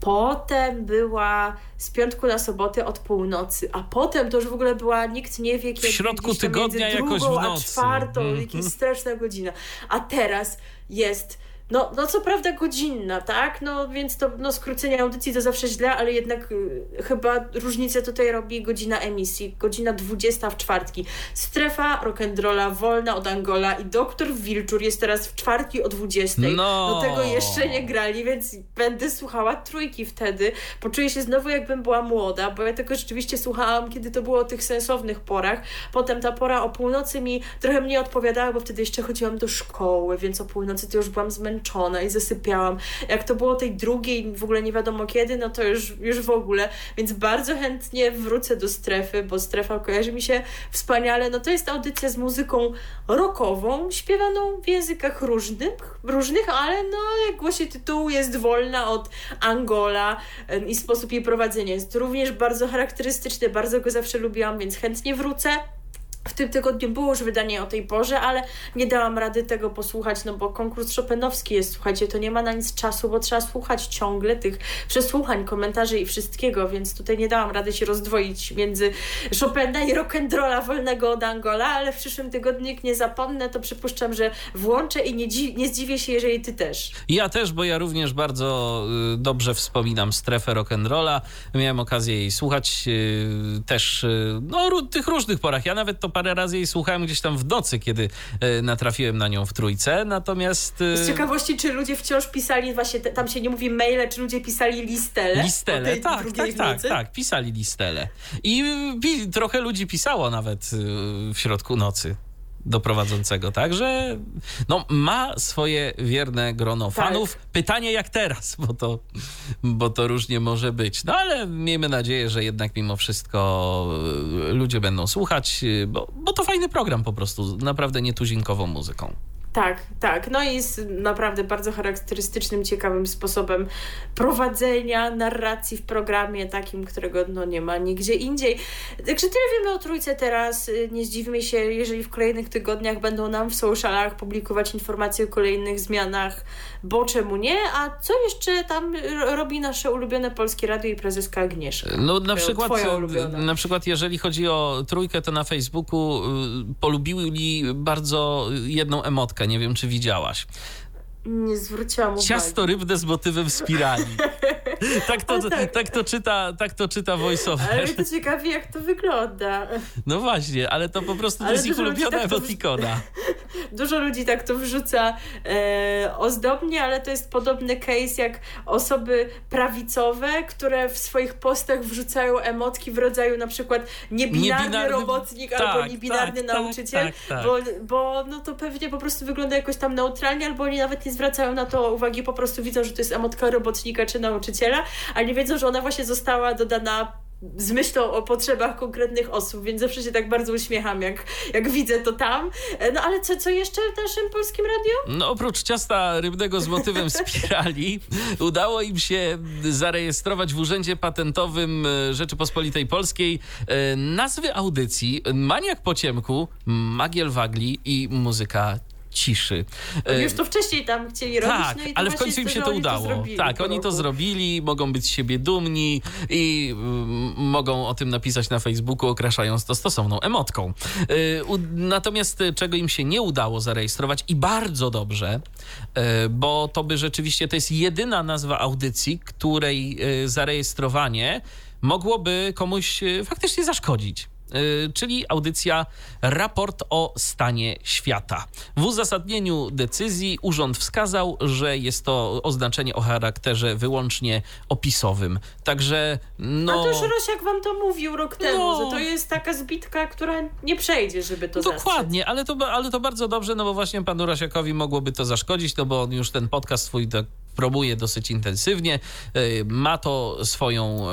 Potem była z piątku na sobotę od północy, a potem to już w ogóle była, nikt nie wie, kiedy. W środku tygodnia jakoś w nocy. a czwartą, mm jakaś straszna godzina. A teraz jest no, no co prawda godzinna, tak? No więc to no, skrócenie audycji to zawsze źle, ale jednak y, chyba różnicę tutaj robi godzina emisji. Godzina 20 w czwartki. Strefa rock'n'rolla wolna od Angola i doktor Wilczur jest teraz w czwartki o 20. No. Do tego jeszcze nie grali, więc będę słuchała trójki wtedy. Poczuję się znowu jakbym była młoda, bo ja tego rzeczywiście słuchałam, kiedy to było o tych sensownych porach. Potem ta pora o północy mi trochę mniej odpowiadała, bo wtedy jeszcze chodziłam do szkoły, więc o północy to już byłam zmęczona zmęczona i zasypiałam. Jak to było tej drugiej, w ogóle nie wiadomo kiedy, no to już, już w ogóle. Więc bardzo chętnie wrócę do strefy, bo strefa kojarzy mi się wspaniale. No to jest audycja z muzyką rockową, śpiewaną w językach różnych, różnych ale no jak głosi tytuł jest wolna od Angola i sposób jej prowadzenia jest również bardzo charakterystyczny, bardzo go zawsze lubiłam, więc chętnie wrócę. W tym tygodniu było już wydanie o tej porze, ale nie dałam rady tego posłuchać, no bo konkurs Chopinowski jest, słuchajcie, to nie ma na nic czasu, bo trzeba słuchać ciągle tych przesłuchań, komentarzy i wszystkiego, więc tutaj nie dałam rady się rozdwoić między Chopina i rock'n'rolla wolnego od Angola, ale w przyszłym tygodniu, nie zapomnę, to przypuszczam, że włączę i nie, dzi- nie zdziwię się, jeżeli ty też. Ja też, bo ja również bardzo y, dobrze wspominam strefę rock'n'rolla. Miałem okazję jej słuchać y, też y, no, tych różnych porach. Ja nawet to parę razy jej słuchałem gdzieś tam w nocy, kiedy y, natrafiłem na nią w trójce. Natomiast. y, Z ciekawości, czy ludzie wciąż pisali, właśnie tam się nie mówi maile, czy ludzie pisali listele? Listele, tak, tak, tak, tak, pisali listele. I trochę ludzi pisało nawet y, w środku nocy do prowadzącego, także no, ma swoje wierne grono Tak. fanów. Pytanie jak teraz, bo to, bo to różnie może być. No ale miejmy nadzieję, że jednak mimo wszystko y, ludzie będą słuchać, y, bo, bo to fajny program po prostu, naprawdę nietuzinkową muzyką. Tak, tak. No i z naprawdę bardzo charakterystycznym, ciekawym sposobem prowadzenia narracji w programie, takim, którego no, nie ma nigdzie indziej. Także tyle wiemy o trójce teraz. Nie zdziwmy się, jeżeli w kolejnych tygodniach będą nam w socialach publikować informacje o kolejnych zmianach, bo czemu nie? A co jeszcze tam robi nasze ulubione polskie radio i prezeska Agnieszka? No na przykład, na przykład jeżeli chodzi o trójkę, to na Facebooku y, polubili bardzo jedną emotkę, nie wiem czy widziałaś. Nie zwróciłam uwagi. Ciasto rybne z motywem spirali. tak, to, tak. tak. to czyta, tak to czyta Ale voiceover. mnie to ciekawi, jak to wygląda. No właśnie, ale to po prostu to Ale jest ich ulubiona tak to- emotikona. Dużo ludzi tak to wrzuca e, ozdobnie, ale to jest podobny case jak osoby prawicowe, które w swoich postach wrzucają emotki w rodzaju na przykład niebinarny, Niebinarny- robotnik tak, albo niebinarny tak, tak, nauczyciel, tak, tak. Bo, bo no to pewnie po prostu wygląda jakoś tam neutralnie, albo oni nawet nie zwracają na to uwagi, po prostu widzą, że to jest emotka robotnika czy nauczyciela, a nie wiedzą, że ona właśnie została dodana z myślą o potrzebach konkretnych osób, więc zawsze się tak bardzo uśmiecham, jak, jak widzę to tam. E, No ale co, co jeszcze w naszym polskim radiu? No oprócz ciasta rybnego z motywem spirali, udało im się zarejestrować w Urzędzie Patentowym e, Rzeczypospolitej Polskiej e, nazwy audycji Maniak po ciemku, Magiel Wagli i Muzyka ciszy. E, Już to wcześniej tam chcieli robić, tak, no to ale w końcu im się to udało. zrobili tak, oni to zrobili, mogą być z siebie dumni i mm, mogą o tym napisać na Facebooku, okraszając to stosowną emotką. Y, u- natomiast y, czego im się nie udało zarejestrować i bardzo dobrze, y, bo to by rzeczywiście to jest jedyna nazwa audycji, której zarejestrowanie mogłoby komuś faktycznie zaszkodzić. Y, czyli audycja Raport o stanie świata. W uzasadnieniu decyzji urząd wskazał, że jest to oznaczenie o charakterze wyłącznie opisowym. Także no. A to już Rosiak wam to mówił rok temu, No. że to jest taka zbitka, która nie przejdzie, żeby to. Dokładnie, ale to, ale to bardzo dobrze, no bo właśnie panu Rasiakowi mogłoby to zaszkodzić, no bo on już ten podcast swój tak promuje dosyć intensywnie, y, ma to swoją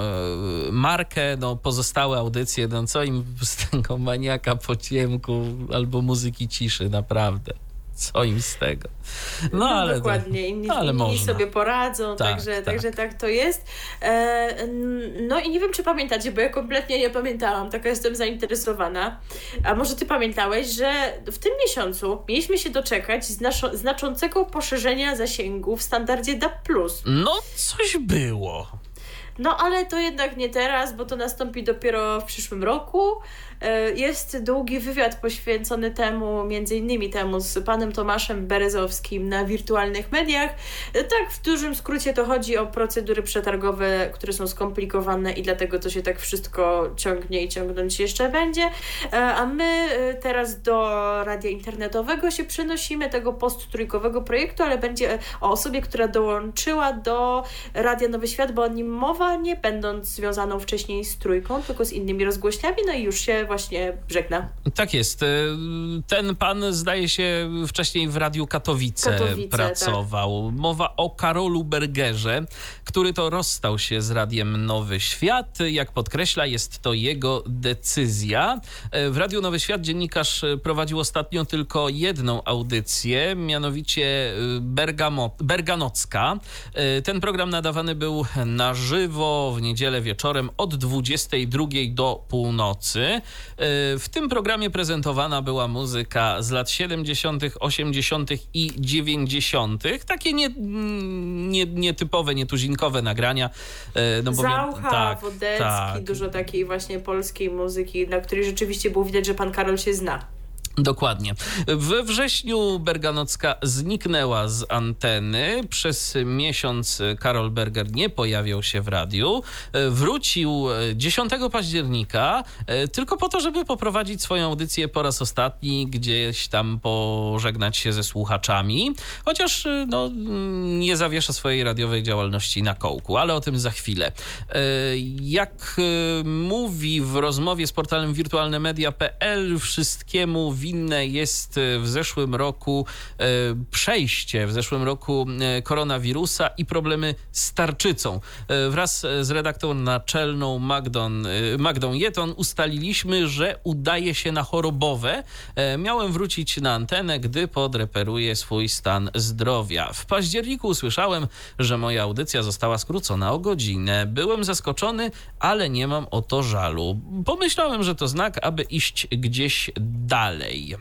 y, markę, no pozostałe audycje, no co im z tego maniaka po ciemku albo muzyki ciszy, naprawdę. Co im z tego? No, No, ale dokładnie, inni, ale inni można. sobie poradzą, Tak, także, tak. także tak to jest. E, no i nie wiem, czy pamiętacie, bo ja kompletnie nie pamiętałam, taka jestem zainteresowana. A może ty pamiętałeś, że w tym miesiącu mieliśmy się doczekać znaczącego poszerzenia zasięgu w standardzie DAB+. No, coś było. No ale to jednak nie teraz, bo to nastąpi dopiero w przyszłym roku. E, Jest długi wywiad poświęcony temu, między innymi temu z panem Tomaszem Berezowskim na wirtualnych mediach. E, Tak, w dużym skrócie to chodzi o procedury przetargowe, które są skomplikowane i dlatego to się tak wszystko ciągnie i ciągnąć jeszcze będzie. E, A my teraz do radia internetowego się przenosimy, tego posttrójkowego projektu, ale będzie o osobie, która dołączyła do Radia Nowy Świat, bo o nim mowa, nie będąc związaną wcześniej z trójką, tylko z innymi rozgłośniami, no i już się właśnie żegna. Tak jest. Y, Ten pan zdaje się wcześniej w Radiu Katowice, Katowice, pracował. Mowa o Karolu Bergerze, który to rozstał się z Radiem Nowy Świat. Jak podkreśla, jest to jego decyzja. Y, W Radiu Nowy Świat dziennikarz prowadził ostatnio tylko jedną audycję, mianowicie y, Bergamo, Berganocka. Ten program nadawany był na żywo w niedzielę wieczorem od 22 do północy. w tym programie prezentowana była muzyka z lat 70., 80. i 90. Takie nie, nie, nietypowe, nietuzinkowe nagrania. No bo Zaucha, tak, Wodecki, tak. dużo takiej właśnie polskiej muzyki, na której rzeczywiście było widać, że pan Karol się zna. Dokładnie. We wrześniu Berganocka zniknęła z anteny. Przez miesiąc Karol Berger nie pojawiał się w radiu. Wrócił 10 października tylko po to, żeby poprowadzić swoją audycję po raz ostatni, gdzieś tam pożegnać się ze słuchaczami. Chociaż no, nie zawiesza swojej radiowej działalności na kołku, ale o tym za chwilę. Jak mówi w rozmowie z portalem wirtualnemedia.pl, wszystkiemu winne jest e, w zeszłym roku e, przejście, w zeszłym roku e, koronawirusa i problemy z tarczycą. Wraz z redaktorą naczelną Magdą, Magdą Jeton ustaliliśmy, że udaje się na chorobowe. Miałem wrócić na antenę, gdy podreperuję swój stan zdrowia. W październiku usłyszałem, że moja audycja została skrócona o godzinę. Byłem zaskoczony, ale nie mam o to żalu. Pomyślałem, że to znak, aby iść gdzieś dalej dalej.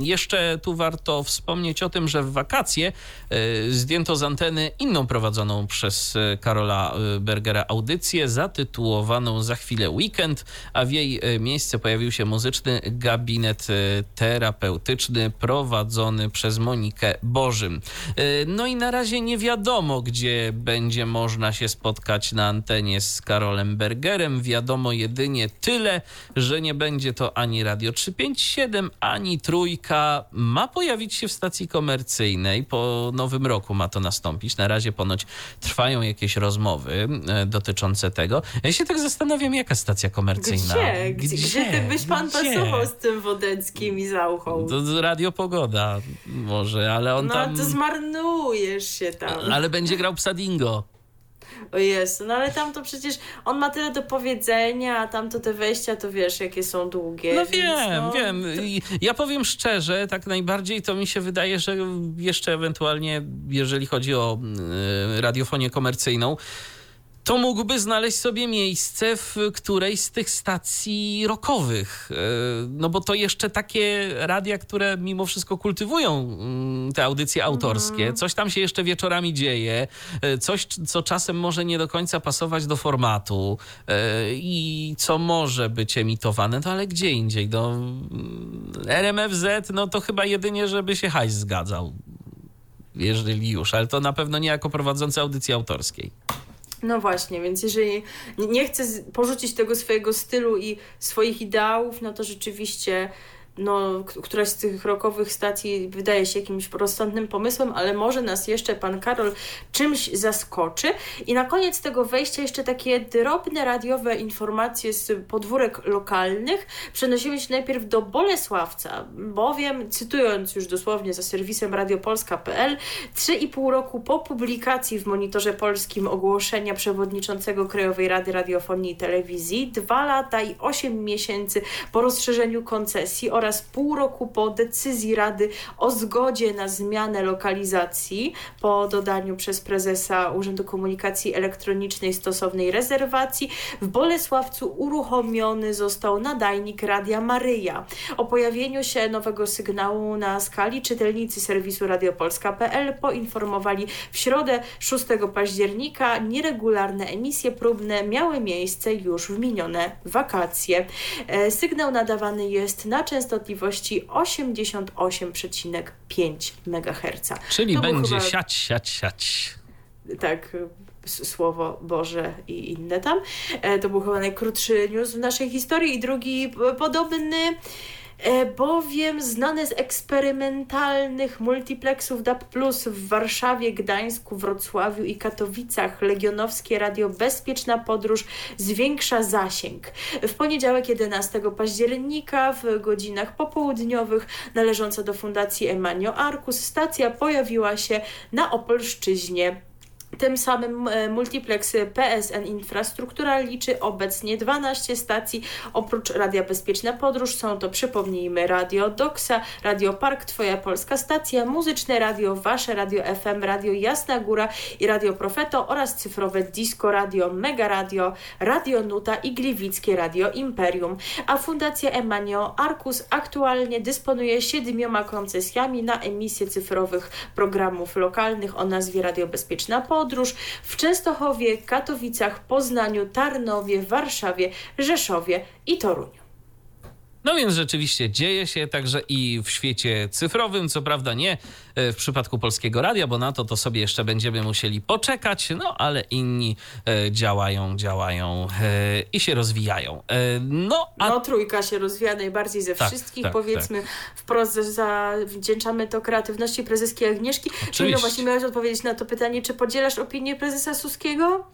Jeszcze tu warto wspomnieć o tym, że w wakacje e, zdjęto z anteny inną prowadzoną przez e, Karola e, Bergera audycję zatytułowaną Za chwilę weekend, a w jej miejsce pojawił się muzyczny gabinet terapeutyczny prowadzony przez Monikę Bożym. No i na razie nie wiadomo, gdzie będzie można się spotkać na antenie z Karolem Bergerem. Wiadomo jedynie tyle, że nie będzie to ani Radio 357, 7 ani trójka ma pojawić się w stacji komercyjnej. Po nowym roku ma to nastąpić. Na razie ponoć trwają jakieś rozmowy e, dotyczące tego. Ja się tak zastanawiam, jaka stacja komercyjna? Gdzie? Gdzie, gdzie ty byś pan Gdzie? pasował z tym Wodeckim i Zauchą? To Radio Pogoda może, ale on no, tam... No to zmarnujesz się tam. Ale będzie grał Psadingo. O jest, no ale tam to przecież on ma tyle do powiedzenia, a tam to te wejścia to wiesz, jakie są długie. No wiem, no, wiem. To... Ja powiem szczerze, tak najbardziej to mi się wydaje, że jeszcze ewentualnie, jeżeli chodzi o y, radiofonię komercyjną, to mógłby znaleźć sobie miejsce w którejś z tych stacji rockowych. E, no bo to jeszcze takie radia, które mimo wszystko kultywują mm, te audycje autorskie. Mhm. Coś tam się jeszcze wieczorami dzieje, e, coś, co czasem może nie do końca pasować do formatu e, i co może być emitowane, no ale gdzie indziej? No, mm, RMFZ, no to chyba jedynie, żeby się hajs zgadzał. Jeżeli już, ale to na pewno nie jako prowadzący audycji autorskiej. No właśnie, więc jeżeli nie chcę porzucić tego swojego stylu i swoich ideałów, no to rzeczywiście no, któraś z tych rokowych stacji wydaje się jakimś rozsądnym pomysłem, ale może nas jeszcze pan Karol czymś zaskoczy. I na koniec tego wejścia jeszcze takie drobne radiowe informacje z podwórek lokalnych. Przenosimy się najpierw do Bolesławca, bowiem, cytując już dosłownie za serwisem radiopolska.pl, 3,5 roku po publikacji w Monitorze Polskim ogłoszenia przewodniczącego Krajowej Rady Radiofonii i Telewizji, 2 lata i 8 miesięcy po rozszerzeniu koncesji oraz oraz pół roku po decyzji Rady o zgodzie na zmianę lokalizacji po dodaniu przez prezesa Urzędu Komunikacji Elektronicznej stosownej rezerwacji w Bolesławcu uruchomiony został nadajnik Radia Maryja. O pojawieniu się nowego sygnału na skali czytelnicy serwisu radiopolska.pl poinformowali w środę 6 października. Nieregularne emisje próbne miały miejsce już w minione wakacje. E, sygnał nadawany jest na częstotliwość częstotliwości 88,5 MHz. Czyli to będzie chyba... siać, siać, siać. Tak, słowo Boże i inne tam. E, to był chyba najkrótszy news w naszej historii i drugi podobny E, bowiem znane z eksperymentalnych multiplexów DAB+, w Warszawie, Gdańsku, Wrocławiu i Katowicach legionowskie radio Bezpieczna Podróż zwiększa zasięg. W poniedziałek 11 października w godzinach popołudniowych należąca do Fundacji Emanio Arcus stacja pojawiła się na Opolszczyźnie tym samym e, multiplex PSN Infrastruktura liczy obecnie 12 stacji. Oprócz Radia Bezpieczna Podróż są to, przypomnijmy, Radio Doxa, Radio Park, Twoja Polska Stacja, Muzyczne Radio Wasze, Radio FM, Radio Jasna Góra i Radio Profeto oraz cyfrowe Disco Radio, Mega Radio, Radio Nuta i Gliwickie Radio Imperium. A Fundacja Emanio Arcus aktualnie dysponuje siedmioma koncesjami na emisję cyfrowych programów lokalnych o nazwie Radio Bezpieczna Podróż w Częstochowie, Katowicach, Poznaniu, Tarnowie, Warszawie, Rzeszowie i Toruniu. No więc rzeczywiście dzieje się także i w świecie cyfrowym, co prawda nie w przypadku Polskiego Radia, bo na to to sobie jeszcze będziemy musieli poczekać, no ale inni e, działają, działają e, i się rozwijają. No, a... no trójka się rozwija najbardziej ze tak, wszystkich, tak, powiedzmy tak. wprost zawdzięczamy to kreatywności prezeski Agnieszki. Czyli no właśnie miałeś odpowiedzieć na to pytanie, czy podzielasz opinię prezesa Suskiego?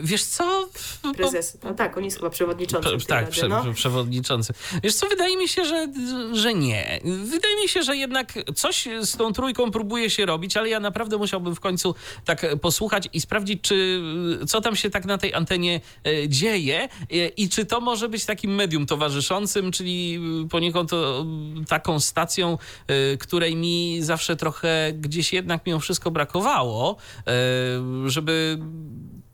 Wiesz co? Prezes, no tak, on jest chyba przewodniczący. tak, prze, no. przewodniczący. Wiesz co, wydaje mi się, że, że nie. Wydaje mi się, że jednak coś z tą trójką próbuje się robić, ale ja naprawdę musiałbym w końcu tak posłuchać i sprawdzić, czy co tam się tak na tej antenie e, dzieje e, i czy to może być takim medium towarzyszącym, czyli poniekąd taką stacją, e, której mi zawsze trochę gdzieś jednak mimo wszystko brakowało, żeby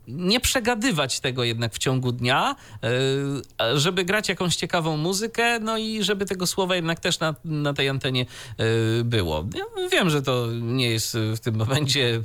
nie przegadywać tego jednak w ciągu dnia, e, żeby grać jakąś ciekawą muzykę, no i żeby tego słowa jednak też na, na tej antenie e, było. Ja wiem, że to nie jest w tym momencie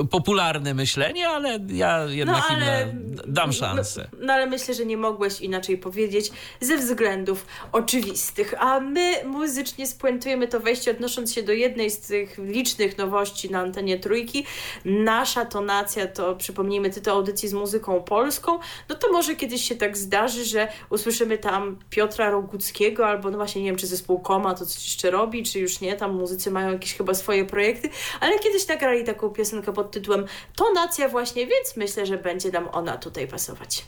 e, popularne myślenie, ale ja jednak no, ale, im dam no, szansę. No, no, ale myślę, że nie mogłeś inaczej powiedzieć ze względów oczywistych. A my muzycznie spuentujemy to wejście odnosząc się do jednej z tych licznych nowości na antenie trójki. Nasza tonacja to przypomnijmy przypomnijmy tytuł audycji z muzyką polską, no to może kiedyś się tak zdarzy, że usłyszymy tam Piotra Roguckiego albo no właśnie nie wiem, czy zespół Koma to coś jeszcze robi, czy już nie, tam muzycy mają jakieś chyba swoje projekty, ale kiedyś nagrali taką piosenkę pod tytułem Tonacja właśnie, więc myślę, że będzie nam ona tutaj pasować.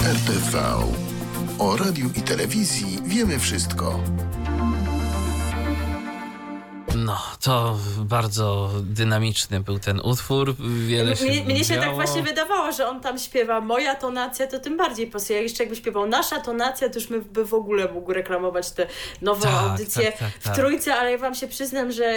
RTV. O radiu i telewizji wiemy wszystko. No, to bardzo dynamiczny był ten utwór. Wiele się mnie, mnie się tak właśnie wydawało, że on tam śpiewa moja tonacja, to tym bardziej pasuje. Jeszcze jakby śpiewał nasza tonacja, to już my by w ogóle mógł reklamować te nowe tak, audycje tak, tak, w tak. trójce, ale ja wam się przyznam, że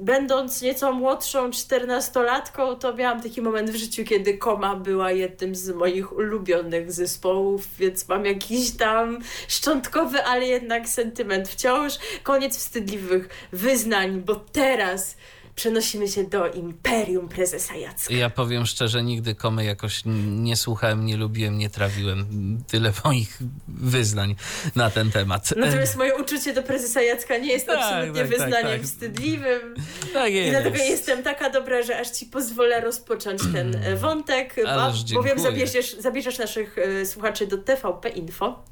będąc nieco młodszą czternastolatką, to miałam taki moment w życiu, kiedy Koma była jednym z moich ulubionych zespołów, więc mam jakiś tam szczątkowy, ale jednak sentyment wciąż. Koniec wstydliwych wyznań bo teraz przenosimy się do Imperium Prezesa Jacka. Ja powiem szczerze, nigdy komy jakoś nie słuchałem, nie lubiłem, nie trawiłem. Tyle moich wyznań na ten temat. Natomiast moje uczucie do Prezesa Jacka nie jest tak, absolutnie tak, tak wyznaniem tak, wstydliwym. Tak jest. I dlatego jestem taka dobra, że aż ci pozwolę rozpocząć ten e, wątek, bowiem zabierzesz, zabierzesz naszych e, słuchaczy do TVP Info.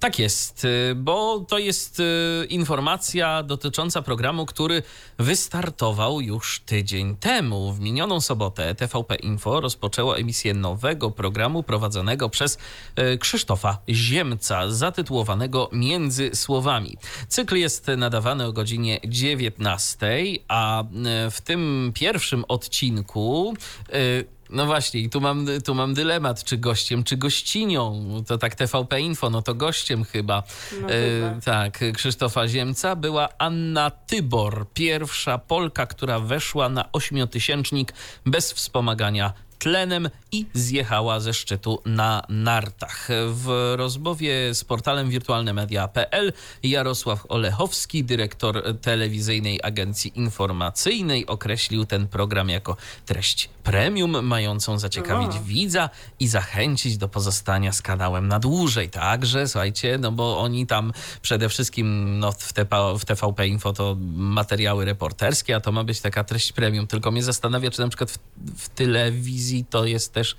Tak jest, e, bo to jest informacja dotycząca programu, który wystartował już tydzień temu. W minioną sobotę TVP Info rozpoczęło emisję nowego programu prowadzonego przez e, Krzysztofa Ziemca, zatytułowanego Między Słowami. Cykl jest nadawany o godzinie 19, a e, w tym pierwszym odcinku e, no właśnie, i tu mam, tu mam dylemat, czy gościem, czy gościnią. To tak TVP Info, no to gościem chyba. No, e, tak, Krzysztofa Ziemca była Anna Tybor, pierwsza Polka, która weszła na ośmiotysięcznik bez wspomagania tlenem i zjechała ze szczytu na nartach. W rozmowie z portalem wirtualnemedia.pl Jarosław Olechowski, dyrektor telewizyjnej agencji informacyjnej, określił ten program jako treść premium, mającą zaciekawić o. widza i zachęcić do pozostania z kanałem na dłużej. Także, słuchajcie, no bo oni tam przede wszystkim no, w, TP, w TVP Info to materiały reporterskie, a to ma być taka treść premium. Tylko mnie zastanawia, czy na przykład w, w telewizji to jest też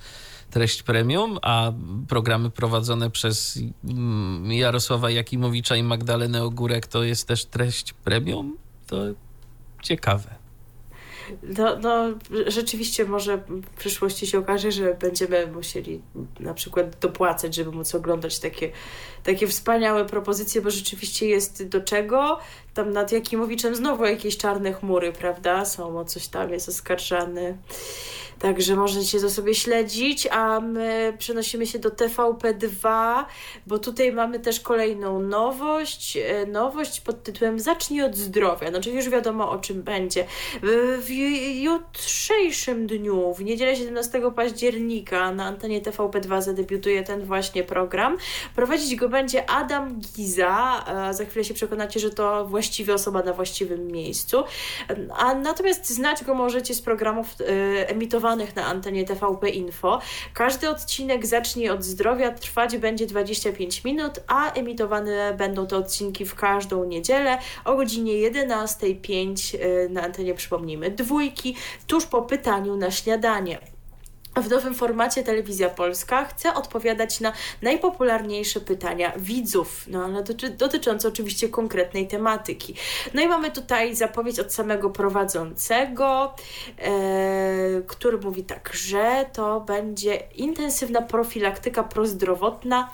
treść premium, a programy prowadzone przez mm, Jarosława Jakimowicza i Magdalenę Ogórek to jest też treść premium? To ciekawe. No, no, rzeczywiście może w przyszłości się okaże, że będziemy musieli na przykład dopłacać, żeby móc oglądać takie, takie wspaniałe propozycje, bo rzeczywiście jest do czego. Tam nad Jakimowiczem znowu jakieś czarne chmury, prawda? Są o coś tam, jest oskarżany. Także możecie to sobie śledzić, a my przenosimy się do TVP2, bo tutaj mamy też kolejną nowość. E, nowość pod tytułem Zacznij od zdrowia. Znaczy już wiadomo o czym będzie. W jutrzejszym dniu, w niedzielę 17 października na antenie TVP2 zadebiutuje ten właśnie program. Prowadzić go będzie Adam Giza. Za chwilę się przekonacie, że to właściwie osoba na właściwym miejscu. A natomiast znać go możecie z programów e, emitowanych na antenie TVP Info. Każdy odcinek zacznie od zdrowia, trwać będzie 25 minut, a emitowane będą te odcinki w każdą niedzielę o godzinie 11.05 e, na antenie, przypomnijmy, dwójki, tuż po pytaniu na śniadanie w nowym formacie Telewizja Polska chce odpowiadać na najpopularniejsze pytania widzów, no ale doty dotyczące oczywiście konkretnej tematyki. No i mamy tutaj zapowiedź od samego prowadzącego, e, który mówi tak, że to będzie intensywna profilaktyka prozdrowotna,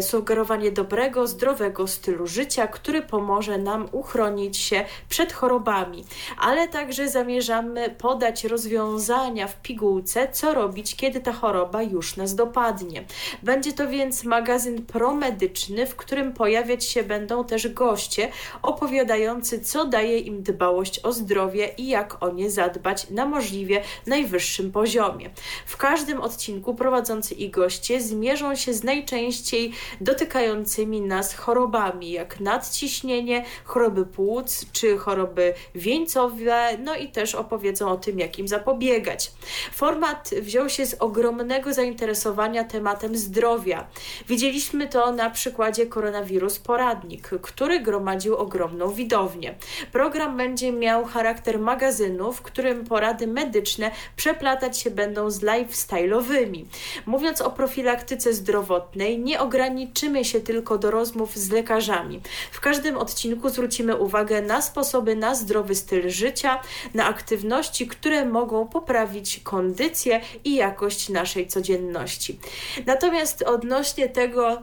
sugerowanie dobrego, zdrowego stylu życia, który pomoże nam uchronić się przed chorobami, ale także zamierzamy podać rozwiązania w pigułce, co robić, kiedy ta choroba już nas dopadnie. Będzie to więc magazyn promedyczny, w którym pojawiać się będą też goście opowiadający, co daje im dbałość o zdrowie i jak o nie zadbać na możliwie najwyższym poziomie. W każdym odcinku prowadzący i goście zmierzą się z najczęściej dotykającymi nas chorobami, jak nadciśnienie, choroby płuc czy choroby wieńcowe, no i też opowiedzą o tym, jak im zapobiegać. Format wziął się z ogromnego zainteresowania tematem zdrowia. Widzieliśmy to na przykładzie koronawirus poradnik, który gromadził ogromną widownię. Program będzie miał charakter magazynu, w którym porady medyczne przeplatać się będą z lifestyle'owymi. Mówiąc o profilaktyce zdrowotnej, nie ograniczymy się tylko do rozmów z lekarzami. W każdym odcinku zwrócimy uwagę na sposoby na zdrowy styl życia, na aktywności, które mogą poprawić kondycję i jakość naszej codzienności. Natomiast odnośnie tego,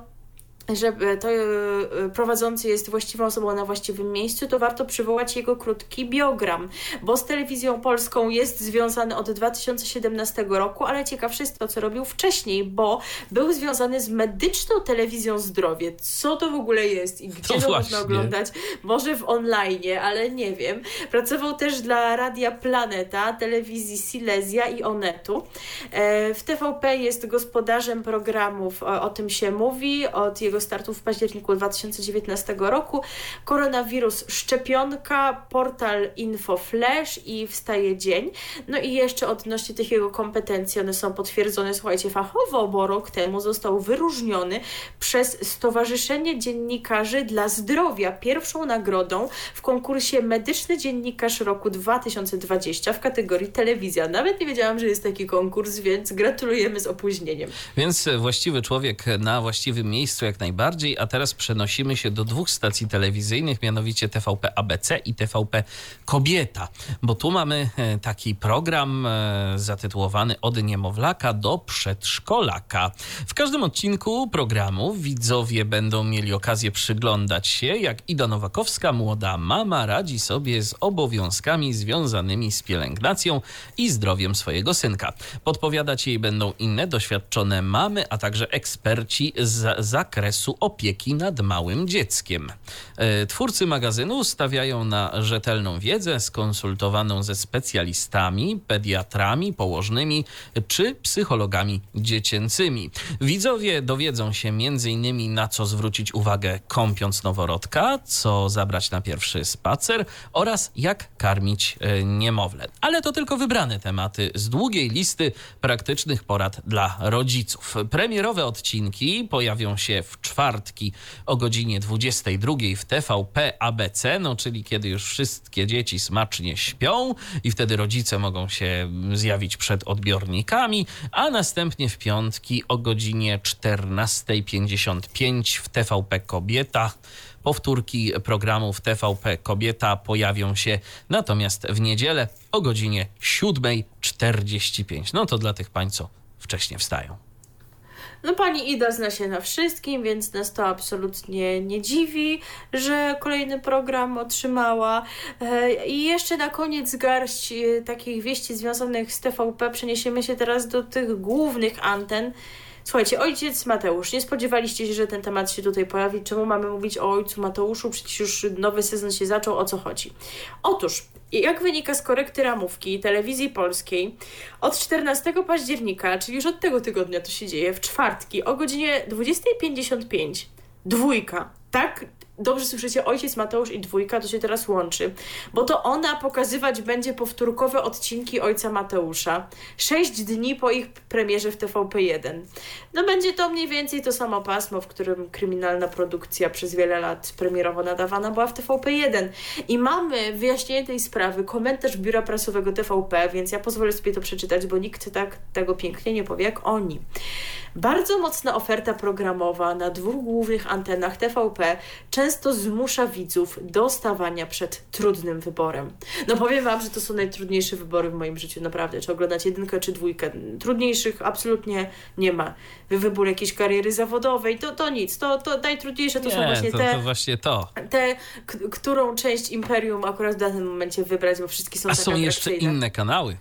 że to e, prowadzący jest właściwą osobą na właściwym miejscu, to warto przywołać jego krótki biogram, bo z telewizją polską jest związany od 2017 roku, ale ciekawsze jest to, co robił wcześniej, bo był związany z medyczną telewizją zdrowie. Co to w ogóle jest i gdzie to, to można oglądać? Może w online, ale nie wiem. Pracował też dla Radia Planeta, telewizji Silesia i Onetu. E, w TVP jest gospodarzem programów, o tym się mówi, od jego startu w październiku 2019 roku. Koronawirus szczepionka, portal InfoFlash i Wstaje Dzień. No i jeszcze odnośnie tych jego kompetencji, one są potwierdzone, słuchajcie, fachowo, bo rok temu został wyróżniony przez Stowarzyszenie Dziennikarzy dla Zdrowia pierwszą nagrodą w konkursie Medyczny Dziennikarz Roku 2020 w kategorii telewizja. Nawet nie wiedziałam, że jest taki konkurs, więc gratulujemy z opóźnieniem. Więc właściwy człowiek na właściwym miejscu jak najbardziej bardziej, a teraz przenosimy się do dwóch stacji telewizyjnych, mianowicie TVP ABC i TVP Kobieta, bo tu mamy e, taki program e, zatytułowany Od niemowlaka do przedszkolaka. W każdym odcinku programu widzowie będą mieli okazję przyglądać się, jak Ida Nowakowska, młoda mama, radzi sobie z obowiązkami związanymi z pielęgnacją i zdrowiem swojego synka. Podpowiadać jej będą inne doświadczone mamy, a także eksperci z zakresu zakresu opieki nad małym dzieckiem. E, twórcy magazynu stawiają na rzetelną wiedzę skonsultowaną ze specjalistami, pediatrami, położnymi czy psychologami dziecięcymi. Widzowie dowiedzą się m.in. na co zwrócić uwagę kąpiąc noworodka, co zabrać na pierwszy spacer oraz jak karmić e, niemowlę. Ale to tylko wybrane tematy z długiej listy praktycznych porad dla rodziców. Premierowe odcinki pojawią się w czwartki o godzinie 22 w TVP ABC, no czyli kiedy już wszystkie dzieci smacznie śpią i wtedy rodzice mogą się zjawić przed odbiornikami, a następnie w piątki o godzinie 14.55 w TVP Kobieta. Powtórki programów TVP Kobieta pojawią się natomiast w niedzielę o godzinie 7.45. No to dla tych pań, co wcześniej wstają. No pani Ida zna się na wszystkim, więc nas to absolutnie nie dziwi, że kolejny program otrzymała. E, I jeszcze na koniec garść e, takich wieści związanych z TVP. Przeniesiemy się teraz do tych głównych anten. Słuchajcie, ojciec Mateusz, nie spodziewaliście się, że ten temat się tutaj pojawi. Czemu mamy mówić o ojcu Mateuszu? Przecież już nowy sezon się zaczął, o co chodzi? Otóż, jak wynika z korekty ramówki telewizji polskiej, od 14 października, czyli już od tego tygodnia to się dzieje, w czwartki o godzinie 20.55, dwójka, tak dobrze słyszycie, ojciec Mateusz i dwójka to się teraz łączy, bo to ona pokazywać będzie powtórkowe odcinki ojca Mateusza. Sześć dni po ich premierze w TVP1. No będzie to mniej więcej to samo pasmo, w którym kryminalna produkcja przez wiele lat premierowo nadawana była w TVP1. I mamy wyjaśnienie tej sprawy, komentarz biura prasowego TVP, więc ja pozwolę sobie to przeczytać, bo nikt tak tego pięknie nie powie jak oni. Bardzo mocna oferta programowa na dwóch głównych antenach TVP często zmusza widzów do stawania przed trudnym wyborem. No powiem Wam, że to są najtrudniejsze wybory w moim życiu, naprawdę. Czy oglądać jedynkę, czy dwójkę. Trudniejszych absolutnie nie ma. Wybór jakiejś kariery zawodowej, to, to nic. To, to najtrudniejsze to nie, są właśnie to, te... To właśnie to. Te, którą część imperium akurat w danym momencie wybrać, bo wszystkie są A są jeszcze inne kanały.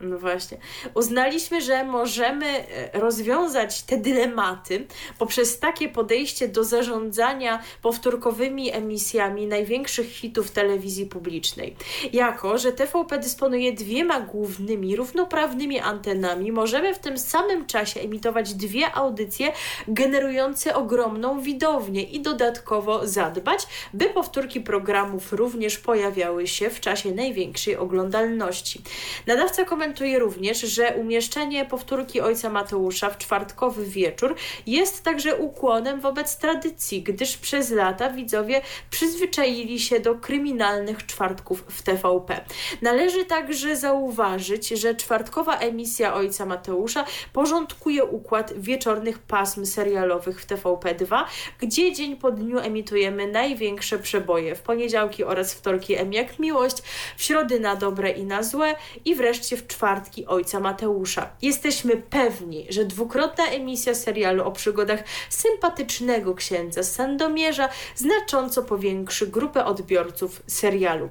No właśnie. Uznaliśmy, że możemy e, rozwiązać te dylematy poprzez takie podejście do zarządzania powtórkowymi emisjami największych hitów telewizji publicznej. Jako, że TVP dysponuje dwiema głównymi, równoprawnymi antenami, możemy w tym samym czasie emitować dwie audycje generujące ogromną widownię i dodatkowo zadbać, by powtórki programów również pojawiały się w czasie największej oglądalności. Nadawca komentarza komentuje również, że umieszczenie powtórki ojca Mateusza w czwartkowy wieczór jest także ukłonem wobec tradycji, gdyż przez lata widzowie przyzwyczaili się do kryminalnych czwartków w TVP. Należy także zauważyć, że czwartkowa emisja ojca Mateusza porządkuje układ wieczornych pasm serialowych w TVP2, gdzie dzień po dniu emitujemy największe przeboje w poniedziałki oraz wtorki M jak miłość, w środy na dobre i na złe i wreszcie w czwartki ojca Mateusza. Jesteśmy pewni, że dwukrotna emisja serialu o przygodach sympatycznego księdza Sandomierza znacząco powiększy grupę odbiorców serialu.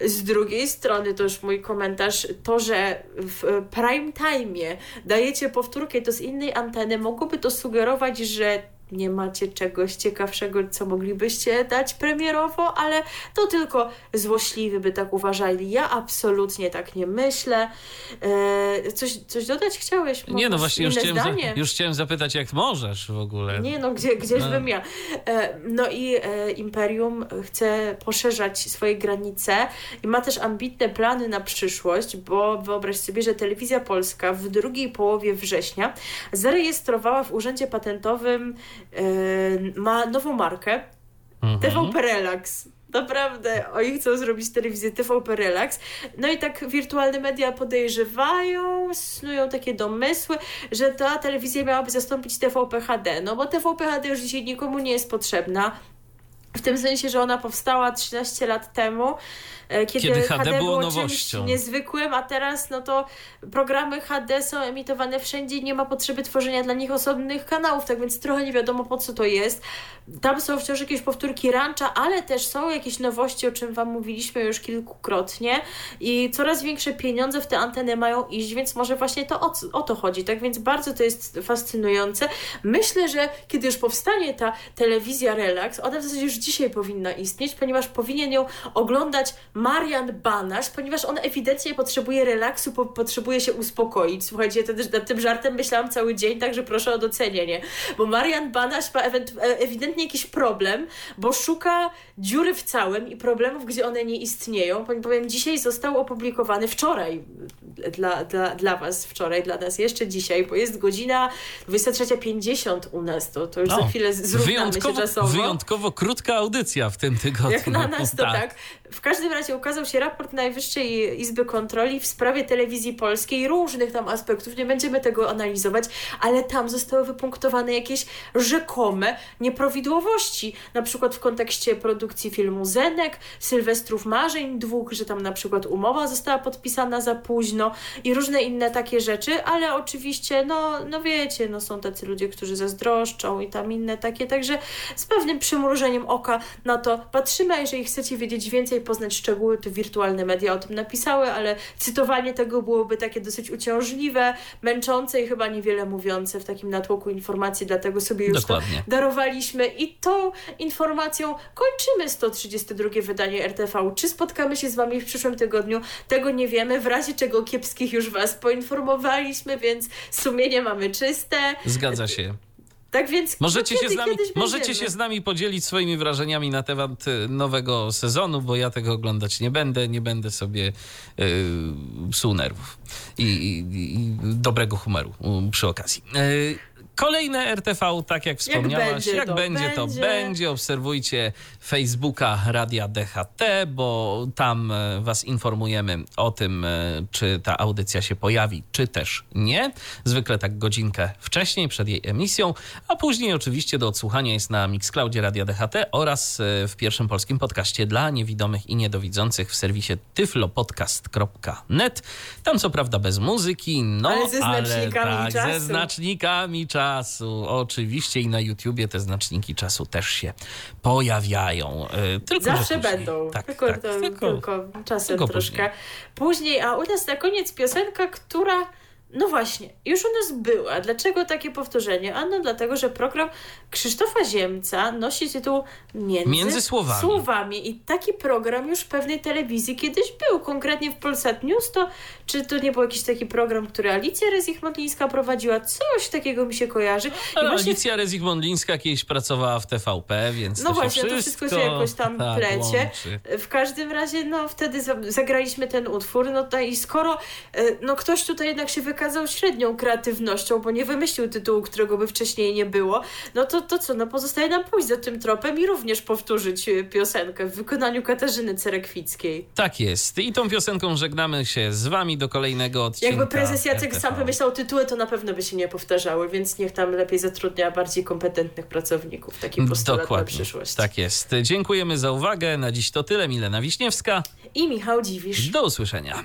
Z drugiej strony, to już mój komentarz, to, że w prime time dajecie powtórkę to z innej anteny, mogłoby to sugerować, że nie macie czegoś ciekawszego, co moglibyście dać premierowo, ale to tylko złośliwi by tak uważali. Ja absolutnie tak nie myślę. Eee, coś, coś dodać chciałeś? Nie, no właśnie, już chciałem, za, już chciałem zapytać, jak możesz w ogóle. Nie, no gdzie, gdzieś No. bym ja. E, no i e, Imperium chce poszerzać swoje granice i ma też ambitne plany na przyszłość, bo wyobraź sobie, że Telewizja Polska w drugiej połowie września zarejestrowała w Urzędzie Patentowym ma nową markę Mhm. TVP Relax. Naprawdę, oni chcą zrobić telewizję TVP Relax. No i tak wirtualne media podejrzewają, snują takie domysły, że ta telewizja miałaby zastąpić TVP HD. No bo TVP HD już dzisiaj nikomu nie jest potrzebna. W tym sensie, że ona powstała 13 lat temu, e, kiedy, Kiedy HD było było nowością. niezwykłym, a teraz no to programy HD są emitowane wszędzie i nie ma potrzeby tworzenia dla nich osobnych kanałów, tak więc trochę nie wiadomo po co to jest. Tam są wciąż jakieś powtórki rancha, ale też są jakieś nowości, o czym Wam mówiliśmy już kilkukrotnie i coraz większe pieniądze w te anteny mają iść, więc może właśnie to o, o to chodzi, tak więc bardzo to jest fascynujące. Myślę, że kiedy już powstanie ta telewizja Relax, ona w zasadzie już dzisiaj powinna istnieć, ponieważ powinien ją oglądać Marian Banasz, ponieważ on ewidentnie potrzebuje relaksu, po, potrzebuje się uspokoić. Słuchajcie, też nad tym żartem myślałam cały dzień, także proszę o docenienie. Bo Marian Banasz ma e- ewidentnie jakiś problem, bo szuka dziury w całym i problemów, gdzie one nie istnieją. Powiem, dzisiaj został opublikowany wczoraj dla, dla, dla Was, wczoraj dla nas, jeszcze dzisiaj, bo jest godzina 23.50 u nas, to, to już za chwilę zrównamy się czasowo. wyjątkowo krótka audycja w tym tygodniu. Jak na nas to tak. W każdym razie ukazał się raport Najwyższej Izby Kontroli w sprawie telewizji polskiej, różnych tam aspektów, nie będziemy tego analizować, ale tam zostały wypunktowane jakieś rzekome nieprawidłowości, na przykład w kontekście produkcji filmu Zenek, Sylwestrów Marzeń dwóch, że tam na przykład umowa została podpisana za późno i różne inne takie rzeczy, ale oczywiście, no, no wiecie, no są tacy ludzie, którzy zazdroszczą i tam inne takie, także z pewnym przymrużeniem oka na to patrzymy, a jeżeli chcecie wiedzieć więcej, poznać szczegóły, to wirtualne media o tym napisały, ale cytowanie tego byłoby takie dosyć uciążliwe, męczące i chyba niewiele mówiące w takim natłoku informacji, dlatego sobie już Dokładnie. to darowaliśmy i tą informacją kończymy 132 wydanie RTV. Czy spotkamy się z Wami w przyszłym tygodniu? Tego nie wiemy, w razie czego kiepskich już Was poinformowaliśmy, więc sumienie mamy czyste. Zgadza się. Tak więc Możecie, się, z nami, możecie się z nami podzielić swoimi wrażeniami na temat y, nowego sezonu, bo ja tego oglądać nie będę. Nie będę sobie yy, psuł nerwów i, i, i dobrego humoru y, przy okazji. Yy, Kolejne RTV, tak jak wspomniałaś, będzie, jak to będzie, to będzie. będzie. Obserwujcie Facebooka Radia DHT, bo tam e, Was informujemy o tym, e, czy ta audycja się pojawi, czy też nie. Zwykle tak godzinkę wcześniej, przed jej emisją, a później oczywiście do odsłuchania jest na Mixcloudzie Radia DHT oraz e, w pierwszym polskim podcaście dla niewidomych i niedowidzących w serwisie tyflopodcast.net. Tam co prawda bez muzyki, no Ale ze znacznikami ale tak, czasu. ze znacznikami czasu. Oczywiście i na YouTubie te znaczniki czasu też się pojawiają. E, Tylko, Zawsze później. będą. Tak, tylko, tak, to, tylko- tylko czasem tylko troszkę. Później. a u nas na koniec piosenka, która. No właśnie, już u nas była. Dlaczego takie powtórzenie? Ano dlatego, że program Krzysztofa Ziemca nosi tytuł Między, Między słowami. słowami. I taki program już w pewnej telewizji kiedyś był. Konkretnie w Polsat News to, czy to nie był jakiś taki program, który Alicja Rezich-Modlińska prowadziła? Coś takiego mi się kojarzy. I Ale właśnie Alicja Rezich-Mondlińska kiedyś pracowała w TVP, więc No właśnie, się to wszystko, wszystko się jakoś tam tak, plecie. łączy. W każdym razie, no wtedy za- zagraliśmy ten utwór, no i skoro e, no ktoś tutaj jednak się wykazał średnią kreatywnością, bo nie wymyślił tytułu, którego by wcześniej nie było, no to, to co, no pozostaje nam pójść za tym tropem i również powtórzyć e, piosenkę w wykonaniu Katarzyny Cerekwickiej. Tak jest. I tą piosenką żegnamy się z wami do kolejnego odcinka. Jakby prezes Jacek RTV. sam wymyślał tytuły, to na pewno by się nie powtarzały, więc niech tam lepiej zatrudnia bardziej kompetentnych pracowników. Taki postulat na Dokładnie. przyszłość. Tak jest. Dziękujemy za uwagę. Na dziś to tyle. Milena Wiśniewska. I Michał Dziwisz. Do usłyszenia.